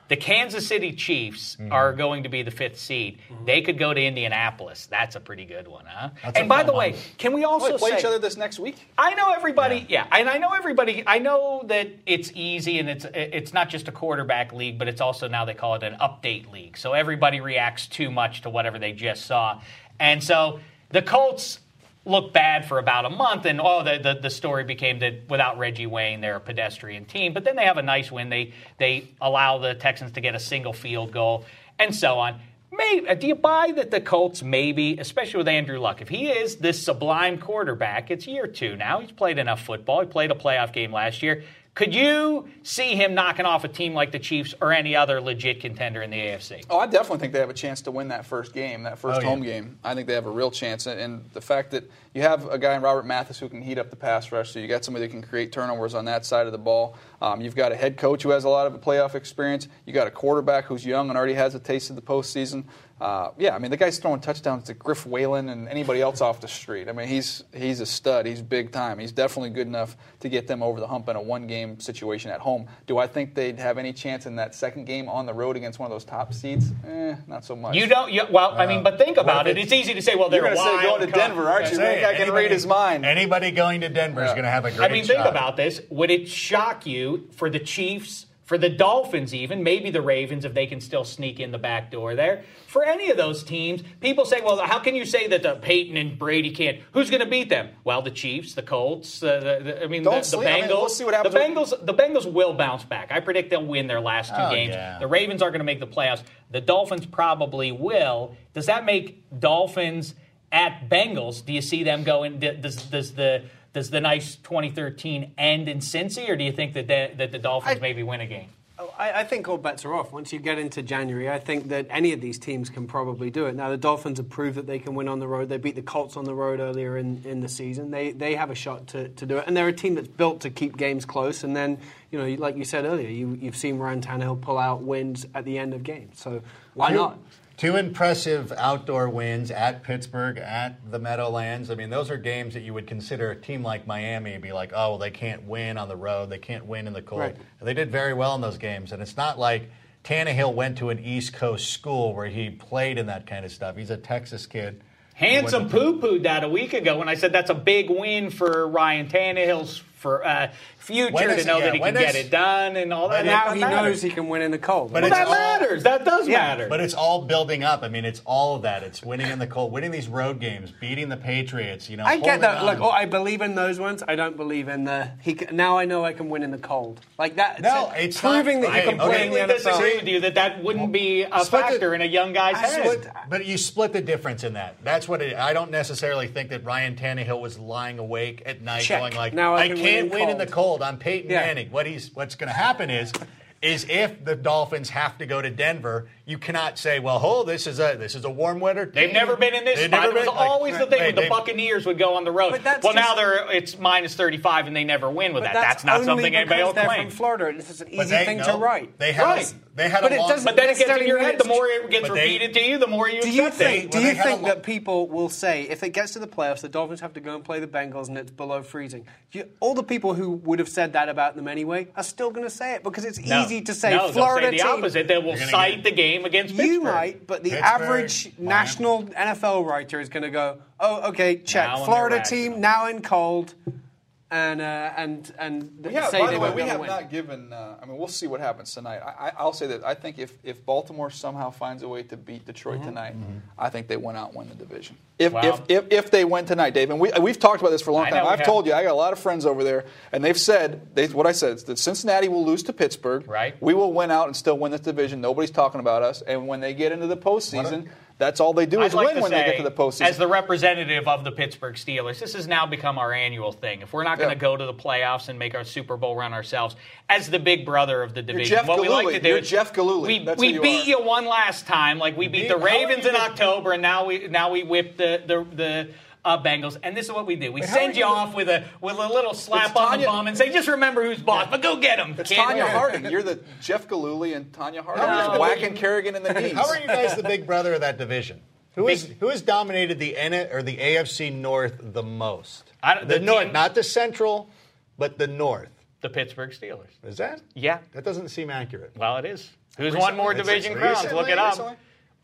The Kansas City Chiefs Mm-hmm. are going to be the fifth seed. They could go to Indianapolis. That's a pretty good one, huh? That's and by the way, can we also they play say each other this next week? I know everybody, yeah. and I know everybody. I know that it's easy, and it's it's not just a quarterback league, but it's also now they call it an update league. So everybody reacts too much to whatever they just saw, and so the Colts look bad for about a month, and oh, the, the the story became that without Reggie Wayne, they're a pedestrian team. But then they have a nice win. They they allow the Texans to get a single field goal, and so on. Maybe, uh, do you buy that the Colts maybe, especially with Andrew Luck, if he is this sublime quarterback, it's year two now. He's played enough football. He played a playoff game last year. Could you see him knocking off a team like the Chiefs or any other legit contender in the AFC? Oh, I definitely think they have a chance to win that first game, that first Oh, yeah. home game. I think they have a real chance. And- the fact that you have a guy in Robert Mathis who can heat up the pass rush, so you got somebody that can create turnovers on that side of the ball. Um, you've got a head coach who has a lot of playoff experience. You got a quarterback who's young and already has a taste of the postseason. Uh, yeah, I mean the guy's throwing touchdowns to Griff Whalen and anybody else off the street. I mean he's he's a stud. He's big time. He's definitely good enough to get them over the hump in a one-game situation at home. Do I think they'd have any chance in that second game on the road against one of those top seeds? Eh, not so much. You don't. You, well, I mean, but think about it. It's easy to say, well, they're going to say wild going to. Denver, aren't you? Say, Think I can anybody- read his mind. Anybody going to Denver is Yeah. going to have a great I mean, think about this. Would it shock you for the Chiefs, for the Dolphins, even maybe the Ravens, if they can still sneak in the back door there? For any of those teams, people say, "Well, how can you say that the Peyton and Brady can't? Who's going to beat them?" Well, the Chiefs, the Colts. Uh, the, the, I mean, Don't the, the sleep. I Bengals. mean, we'll see what happens The Bengals. The Bengals will bounce back. I predict they'll win their last two Oh, games. yeah. The Ravens aren't going to make the playoffs. The Dolphins probably will. Does that make Dolphins at Bengals? Do you see them going? Does does the does the nice 2013 end in Cincy, or do you think that the, that the Dolphins I- maybe win a game? Oh, I, I think all bets are off. Once you get into January, I think that any of these teams can probably do it. Now, the Dolphins have proved that they can win on the road. They beat the Colts on the road earlier in, in the season. They, they have a shot to, to do it. And they're a team that's built to keep games close. And then, you know, like you said earlier, you, you've seen Ryan Tannehill pull out wins at the end of games. So why not? Two impressive outdoor wins at Pittsburgh, at the Meadowlands. I mean, those are games that you would consider a team like Miami be like, oh, well, they can't win on the road. They can't win in the cold. Right. They did very well in those games. And it's not like Tannehill went to an East Coast school where he played in that kind of stuff. He's a Texas kid. Handsome poo pooed that a week ago when I said that's a big win for Ryan Tannehill's for uh, future to know yeah, that he can when get it done and all that. But now he matters. knows he can win in the cold. But Well, that all- matters. That does Yeah, matter. But it's all building up. I mean, it's all of that. It's winning in the cold, winning these road games, beating the Patriots. You know, I get that. on. Look, oh, I believe in those ones. I don't believe in the. He can, now I know I can win in the cold. Like that. No, it's proving not- that you okay, can play okay. in the completely NFL. disagree with you that that wouldn't be a Split the- factor in a young guy's I head. split- but you split the difference in that. That's what it. I don't necessarily think that Ryan Tannehill was lying awake at night, Check. going like, Now I "I, can win can't in win in the cold." cold." I'm Peyton Yeah. Manning. What he's what's going to happen is. Is if the Dolphins have to go to Denver, you cannot say, "Well, oh, this is a this is a warm weather." They've never been in this They've spot. never It was been- like, always the thing hey, when the Buccaneers would go on the road. But that's Well, now they're it's minus 35 and they never win with that. That's, not something anybody because will they're claim. from Florida. This is an easy they- thing no, to write. They have Right. they had But a it long, doesn't- But then it gets in your head. The more it gets But they- repeated to you, the more you Do you accept it. think? Do well, you they had a think that people will say if it gets to the playoffs, the Dolphins have to go and play the Bengals and it's below freezing? You, all the people who would have said that about them anyway are still going to say it because it's No. easy to say no, Florida they'll say the team. opposite. They will cite the game against Pittsburgh. You might, but the Pittsburgh, average Miami. national NFL writer is going to go, "Oh, okay, check. Now Florida team now in cold, and uh, and and We have, say by they the way, won't we have win." not given. Uh, I mean, we'll see what happens tonight. I, I, I'll say that I think if, if Baltimore somehow finds a way to beat Detroit Mm-hmm. tonight, I think they went out and win the division. If, Wow. if, if, if they win tonight, Dave, and we, we've talked about this for a long I time. I've have. told you, I got a lot of friends over there, and they've said they, what I said is that Cincinnati will lose to Pittsburgh. Right. We will win out and still win this division. Nobody's talking about us. And when they get into the postseason, that's all they do is like win when they get to the postseason. As the representative of the Pittsburgh Steelers, this has now become our annual thing. If we're not going to Yeah. go to the playoffs and make our Super Bowl run ourselves, as the big brother of the division, what we like to do You're is Jeff Gillooly. We, That's we you beat are. you one last time, like we beat Beat- the Ravens in October, and now we now we whip the the. the uh, Bengals, and this is what we do: we how send you you- off with a with a little slap It's on Tonya- the bum and say, "Just remember who's boss." But go get him. it's kid. Tonya Harding. You're the Jeff Gillooly and Tonya Harding. How are just whacking Kerrigan in the knees. How are you guys the big brother of that division? Who is Big- who has dominated the N or the AFC North the most? I don't- the, the North, team- not the Central, but the North. The Pittsburgh Steelers. Is that? Yeah. That doesn't seem accurate. Well, it is. Who's Recently? won more division it's crowns? Look it up. Recently?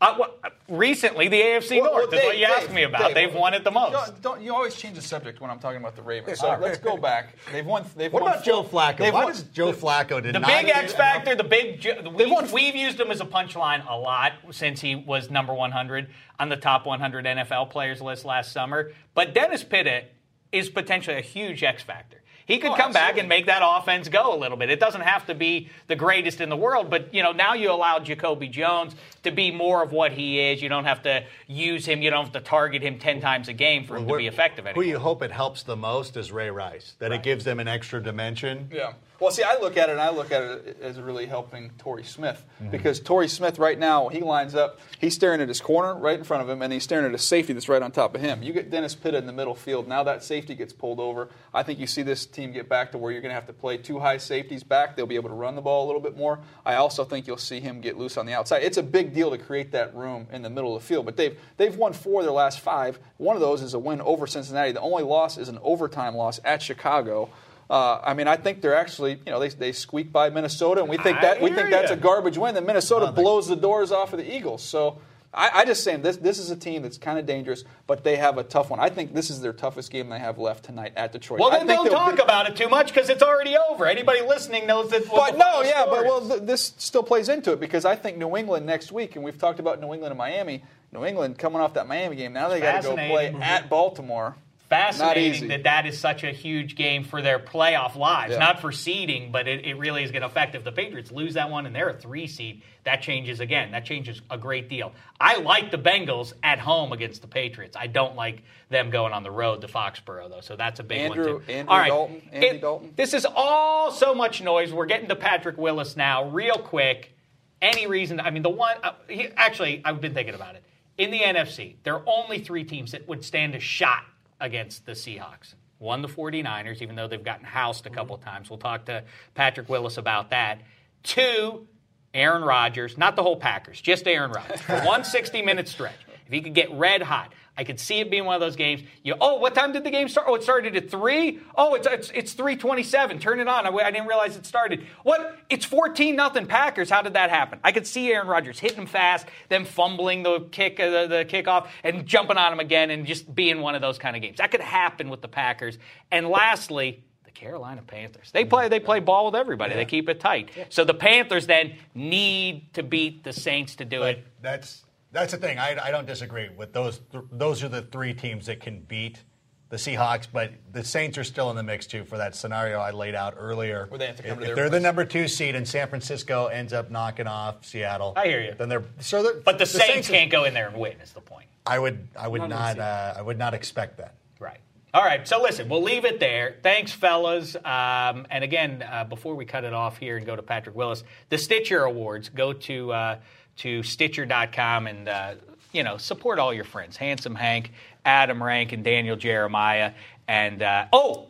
Uh, well, recently, the AFC Well, North well, is what you Dave, asked me about. Dave, They've won it the most. Don't, don't- you always change the subject when I'm talking about the Ravens. So let's go [laughs] back. They've won. They've What won about Joe Flacco? they've Why won- does Joe Flacco did The big X factor? the big. ju- We, won- we've used him as a punchline a lot since he was number 100 on the top 100 NFL players list last summer. But Dennis Pitta is potentially a huge X factor. He could Oh, come back and make that offense go a little bit. It doesn't have to be the greatest in the world, but you know now you allow Jacoby Jones to be more of what he is. You don't have to use him. You don't have to target him ten times a game for him to be effective Who you hope it helps the most is Ray Rice. That it gives them an extra dimension. Yeah. Well, see, I look at it and I look at it as really helping Torrey Smith Mm-hmm. because Torrey Smith right now he lines up, he's staring at his corner right in front of him, and he's staring at a safety that's right on top of him. You get Dennis Pitta in the middle field. Now that safety gets pulled over. I think you see this team get back to where you're going to have to play two high safeties back. They'll be able to run the ball a little bit more. I also think you'll see him get loose on the outside. It's a big deal to create that room in the middle of the field. But they've they've won four of their last five. One of those is a win over Cincinnati. The only loss is an overtime loss at Chicago. Uh, I mean, I think they're actually, you know, they, they squeak by Minnesota, and we think I that we hear think that's ya. a garbage win. Then Minnesota Oh, blows the doors off of the Eagles. So I, I just saying this this is a team that's kind of dangerous, but they have a tough one. I think this is their toughest game they have left tonight at Detroit. well, I then think don't they'll talk be- about it too much because it's already over. Anybody listening knows that. But no, final yeah, score but well, th- this still plays into it because I think New England next week, and we've talked about New England and Miami. New England coming off that Miami game, now they got to go play at Baltimore. Fascinating that that is such a huge game for their playoff lives, Yeah. not for seeding, but it, it really is going to affect. If the Patriots lose that one and they're a three seed, that changes again. That changes a great deal. I like the Bengals at home against the Patriots. I don't like them going on the road to Foxborough, though, so that's a big Andrew- one, too. Andrew all right. Dalton, Andy It- Dalton. This is all so much noise. We're getting to Patrick Willis now, real quick. Any reason? I mean, the one, uh, he, actually, I've been thinking about it. In the NFC, there are only three teams that would stand a shot against the Seahawks. One, the 49ers, even though they've gotten housed a couple of times. We'll talk to Patrick Willis about that. Two, Aaron Rodgers, not the whole Packers, just Aaron Rodgers. For one 60 minute stretch. If he could get red hot. I could see it being one of those games. You, oh, what time did the game start? Oh, it started at three. Oh, it's it's, it's three twenty-seven. Turn it on. I, I didn't realize it started. What? It's fourteen nothing Packers. How did that happen? I could see Aaron Rodgers hitting him fast, then fumbling the kick, uh, the, the kickoff, and jumping on him again, and just being one of those kind of games. That could happen with the Packers. And lastly, the Carolina Panthers. They play they play ball with everybody. They keep it tight. So the Panthers then need to beat the Saints to do it. That's that's the thing. I, I don't disagree with those. Th- those are the three teams that can beat the Seahawks, but the Saints are still in the mix too for that scenario I laid out earlier. Where they have to come if, to if their they're the number two seed and San Francisco ends up knocking off Seattle, I hear you. Then they're so. they're- But the, Saints, can't go in there and win. Is the point. I would I would Not not uh, I would not expect that. Right. All right. So listen, we'll leave it there. Thanks, fellas. Um, and again, uh, before we cut it off here and go to Patrick Willis, the Stitcher Awards. Go to uh, to Stitcher.com and uh, you know support all your friends, Handsome Hank, Adam Rank, and Daniel Jeremiah. And uh, oh,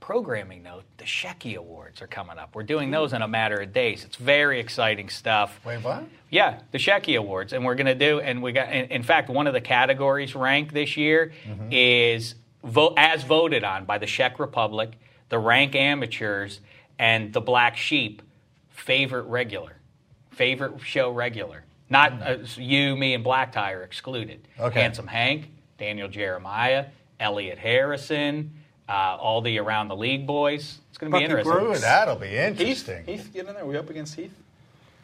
programming note: the Shecky Awards are coming up. We're doing those in a matter of days. It's very exciting stuff. Wait, what? Yeah, the Shecky Awards, and we're going to do, and we got. In, in fact, one of the categories ranked this year is vote as voted on by the Czech Republic, the Rank Amateurs, and the Black Sheep. Favorite regular, favorite show regular. Not uh, you, me, and Black Tie are excluded. Okay. Handsome Hank, Daniel Jeremiah, Elliot Harrison, uh, all the around the league boys. It's going to be Bucky interesting. Bruce. Ooh, that'll be Heath, interesting. Heath, get in there. We up against Heath?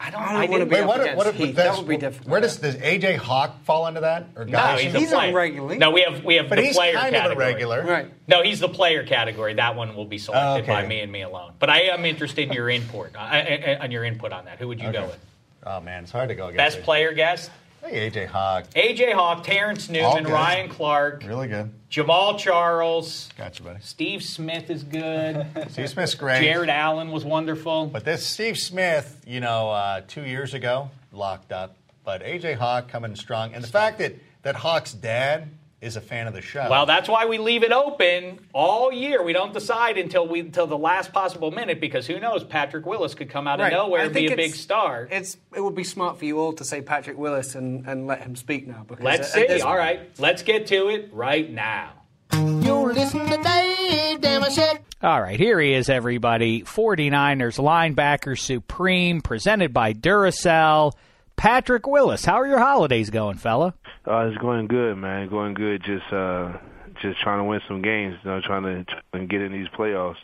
I don't. I don't I wanna didn't be Wait, up what? against What? Heath. that's- That would be difficult. Where does does AJ Hawk fall into that? Or No, guys? he's, He's a on player. No, we have we have but the he's player kind category. of a regular. Right. No, he's the player category. That one will be selected Oh, okay. by me and me alone. But I am interested in your input uh, uh, on your input on that. Who would you go Okay. with? Oh man, it's hard to go against. Best AJ. player guest: Hey, AJ Hawk, AJ Hawk, Terrence Newman. Ryan Clark, really good. Jamaal Charles, Gotcha, buddy. Steve Smith is good. [laughs] Steve Smith's great. Jared Allen was wonderful. But this Steve Smith, you know, uh, two years ago, locked up. But AJ Hawk coming strong, and the fact that that Hawk's dad is a fan of the show. Well, that's why we leave it open all year. We don't decide until we until the last possible minute because who knows? Patrick Willis could come out of nowhere I and be a big star. It's it would be smart for you all to say Patrick Willis and, and let him speak now. Because Let's uh, see. All right, let's get to it right now. You listen to Dave Dameshek. All right, here he is, everybody. 49ers linebacker supreme, presented by Duracell. Patrick Willis, how are your holidays going, fella? Uh, it's going good, man. Going good. Just uh, just trying to win some games. You know, trying to trying to get in these playoffs.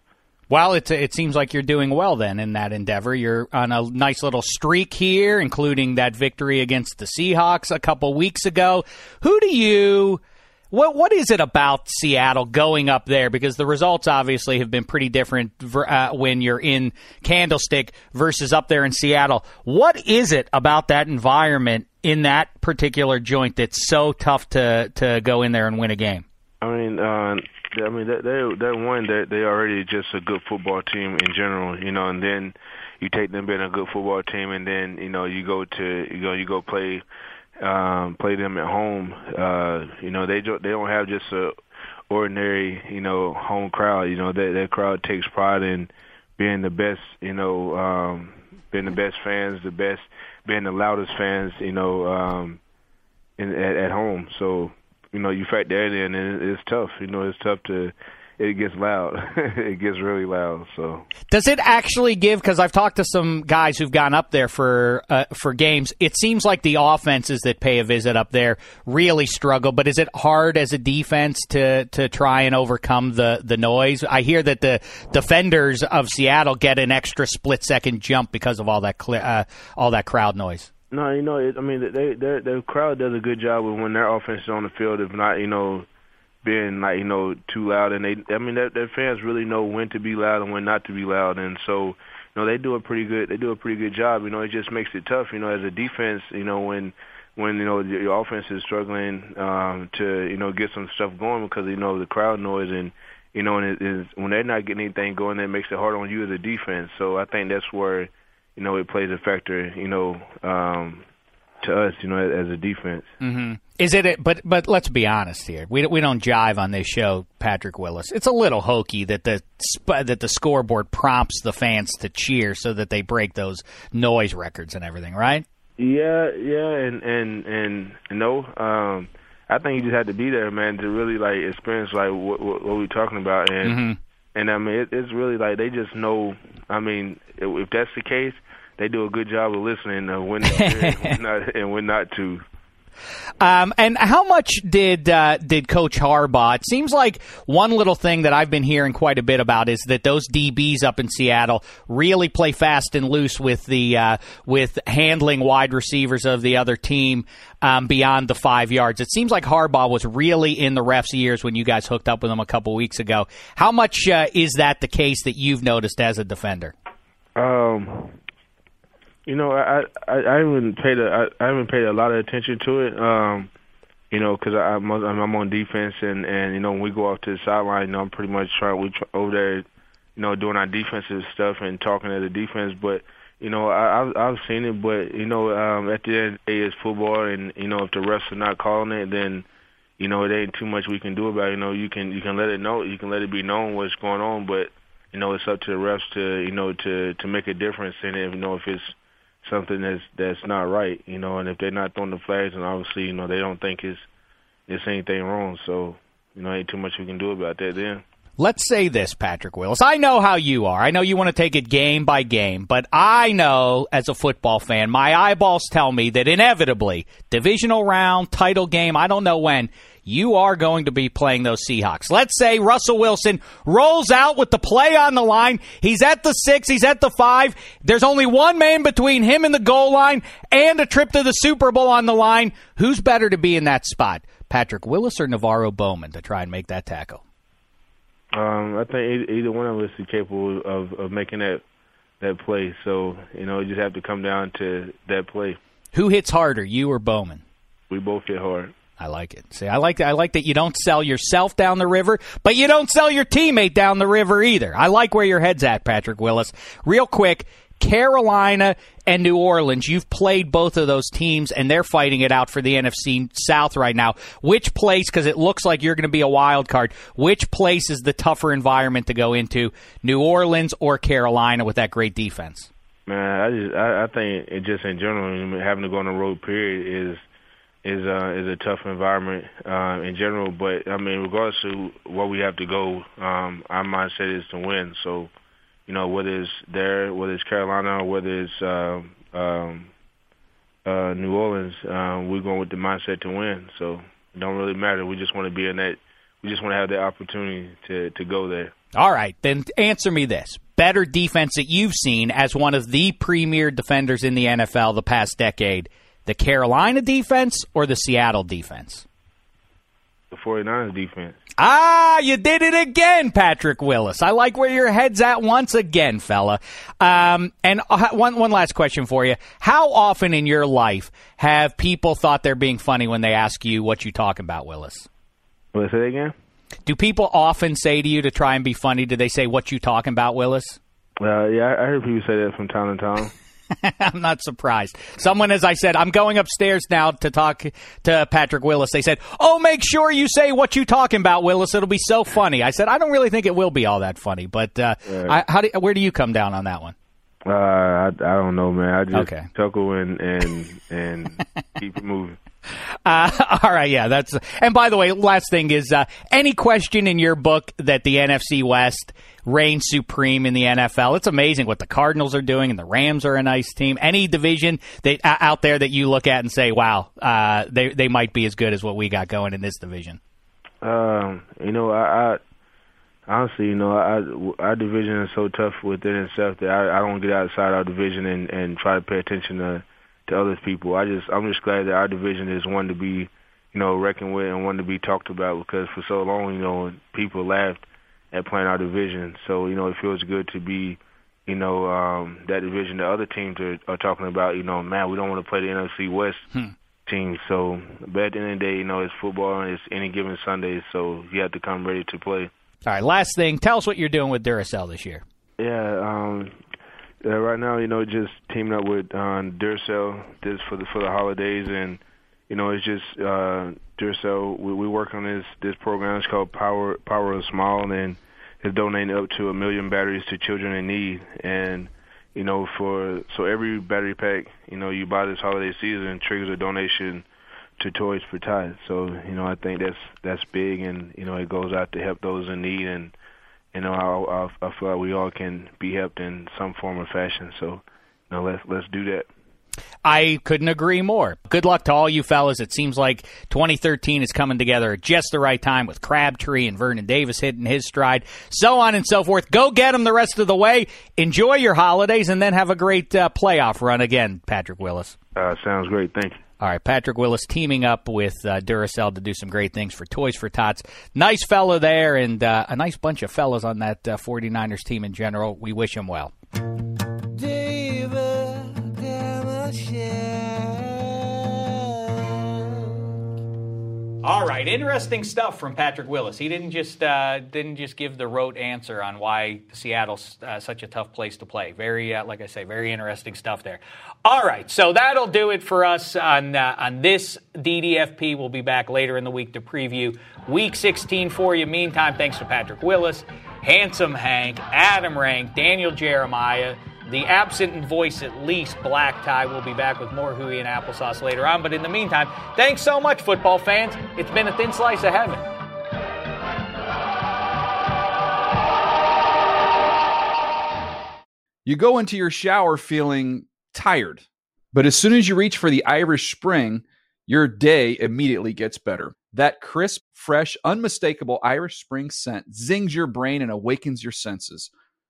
Well, it, it seems like you're doing well then in that endeavor. You're on a nice little streak here, including that victory against the Seahawks a couple weeks ago. Who do you. What what is it about Seattle going up there? Because the results obviously have been pretty different uh, when you're in Candlestick versus up there in Seattle. What is it about that environment in that particular joint that's so tough to to go in there and win a game? I mean, uh, I mean, they they they one that they already just a good football team in general, you know, and then you take them being a good football team, and then you know you go to you go you go play um, play them at home. Uh, you know, they jo- they don't have just a ordinary you know home crowd. You know, that that crowd takes pride in being the best. You know, um, being the best fans, the best, being the loudest fans. You know, um, in, at, at home. So you know, you factor that in, and it- it's tough. You know, it's tough to. It gets loud. [laughs] it gets really loud. So Does it actually give? Because I've talked to some guys who've gone up there for uh, for games. It seems like the offenses that pay a visit up there really struggle. But is it hard as a defense to to try and overcome the the noise? I hear that the defenders of Seattle get an extra split second jump because of all that cl- uh, all that crowd noise. no, you know, it, I mean, they their the crowd does a good job with when their offense is on the field. If not, you know, being like you know too loud, and they, I mean, their, their fans really know when to be loud and when not to be loud, and so. You know they do a pretty good. They do a pretty good job. You know it just makes it tough. You know as a defense. You know when when you know your offense is struggling um, to you know get some stuff going because you know the crowd noise and you know and it is when they're not getting anything going, that makes it hard on you as a defense. So I think that's where you know it plays a factor. You know um, to us, you know as a defense. Mm-hmm. Is it? A, but but let's be honest here. We we don't jive on this show, Patrick Willis. It's a little hokey that the sp- that the scoreboard prompts the fans to cheer so that they break those noise records and everything, right? Yeah, yeah, and and and no, um, I think you just have to be there, man, to really like experience like what what, what we're talking about, and Mm-hmm. and I mean it, it's really like they just know. I mean, if that's the case, they do a good job of listening uh, when, and when not and when not to. Um, and how much did uh, did Coach Harbaugh? It seems like one little thing that I've been hearing quite a bit about is that those DBs up in Seattle really play fast and loose with the uh, with handling wide receivers of the other team um, beyond the five yards. It seems like Harbaugh was really in the refs' ears when you guys hooked up with him a couple weeks ago. How much uh, is that the case that you've noticed as a defender? Um, you know, I I, I haven't paid a I, I haven't paid a lot of attention to it. Um, you know, because I'm I'm on defense and and you know when we go off to the sideline, you know I'm pretty much trying we try, over there, you know, doing our defensive stuff and talking to the defense. But you know, I, I've I've seen it, but you know, um, at the end of the day, it's football, and you know if the refs are not calling it, then you know it ain't too much we can do about it. You know, you can you can let it know, you can let it be known what's going on, but you know it's up to the refs to you know to to make a difference in it. You know if it's something that's that's not right, you know, and if they're not throwing the flags, and obviously you know they don't think it's it's anything wrong, so you know ain't too much we can do about that then. Let's say this, Patrick Willis. I know how you are. I know you want to take it game by game, but I know as a football fan, my eyeballs tell me that inevitably, divisional round, title game, I don't know when, you are going to be playing those Seahawks. Let's say Russell Wilson rolls out with the play on the line. He's at the six, he's at the five. There's only one man between him and the goal line and a trip to the Super Bowl on the line. Who's better to be in that spot? Patrick Willis or NaVorro Bowman to try and make that tackle? Um, I think either, one of us is capable of, of making that that play. So you know, you just have to come down to that play. Who hits harder, you or Bowman? We both hit hard. I like it. See, I like I like that you don't sell yourself down the river, but you don't sell your teammate down the river either. I like where your head's at, Patrick Willis. Real quick, Carolina and New Orleans. You've played both of those teams, and they're fighting it out for the NFC South right now. Which place? Because it looks like you're going to be a wild card. Which place is the tougher environment to go into? New Orleans or Carolina with that great defense? Man, I just I, I think it just in general having to go on the road period is is uh, is a tough environment uh, in general. But I mean, regardless of what we have to go, um, our mindset is to win. So, you know, whether it's there, whether it's Carolina, whether it's um, um, uh, New Orleans, um, we're going with the mindset to win. So it don't really matter. We just want to be in that. We just want to have the opportunity to to go there. All right, then answer me this. Better defense that you've seen as one of the premier defenders in the NFL the past decade, the Carolina defense or the Seattle defense? The 49ers defense. Ah, you did it again, Patrick Willis. I like where your head's at once again, fella. Um, and uh, one one last question for you: How often in your life have people thought they're being funny when they ask you what you talk about, Willis? Let's say that again. Do people often say to you to try and be funny? Do they say what you talking about, Willis? Uh, yeah, I I heard people say that from time to time. [laughs] I'm not surprised. Someone, as I said, I'm going upstairs now to talk to Patrick Willis. They said, "Oh, make sure you say what you talking about, Willis. It'll be so funny." I said, "I don't really think it will be all that funny, but uh, I, how do, where do you come down on that one?" Uh, I, I don't know, man. I just Okay. chuckle and and and [laughs] keep moving. [laughs] Uh, all right, yeah, that's. And by the way, last thing is uh, any question in your book that the NFC West reigns supreme in the NFL. It's amazing what the Cardinals are doing, and the Rams are a nice team. Any division that uh, out there that you look at and say, "Wow, uh, they they might be as good as what we got going in this division." Um, you know, I, I honestly, you know, I, our division is so tough within itself that I, I don't get outside our division and and try to pay attention to to other people. I just I'm just glad that our division is one to be, you know, reckoned with and one to be talked about because for so long, you know, people laughed at playing our division. So you know, it feels good to be. You know um, that division. The other teams are, are talking about. You know, man, we don't want to play the NFC West teams. So, but at the end of the day, you know, it's football and it's any given Sunday. So you have to come ready to play. All right, last thing. Tell us what you're doing with Duracell this year. Yeah, um, uh, right now, you know, just teaming up with uh, Duracell this for the for the holidays, and you know, it's just uh, Duracell. We, we work on this this program. It's called Power Power of Small, and it's donating up to a million batteries to children in need. And you know, for so every battery pack, you know, you buy this holiday season triggers a donation to Toys for Tots. So you know, I think that's that's big, and you know, it goes out to help those in need, and you know, I, I, I feel like we all can be helped in some form or fashion. So, you know, let's let's do that. I couldn't agree more. Good luck to all you fellas. It seems like 2013 is coming together at just the right time with Crabtree and Vernon Davis hitting his stride, so on and so forth. Go get them the rest of the way. Enjoy your holidays and then have a great uh, playoff run again, Patrick Willis. Uh, sounds great. Thank you. All right, Patrick Willis teaming up with uh, Duracell to do some great things for Toys for Tots. Nice fellow there, and uh, a nice bunch of fellows on that uh, 49ers team in general. We wish him well. All right, interesting stuff from Patrick Willis. He didn't just uh, didn't just give the rote answer on why Seattle's uh, such a tough place to play. Very, uh, like I say, very interesting stuff there. All right, so that'll do it for us on uh, on this DDFP. We'll be back later in the week to preview Week 16 for you. Meantime, thanks to Patrick Willis, Handsome Hank, Adam Rank, Daniel Jeremiah the absent voice at least black tie will be back with more hooey and applesauce later on but in the meantime thanks so much football fans it's been a thin slice of heaven You go into your shower feeling tired, but as soon as you reach for the Irish Spring, your day immediately gets better. That crisp, fresh, unmistakable Irish Spring scent zings your brain and awakens your senses.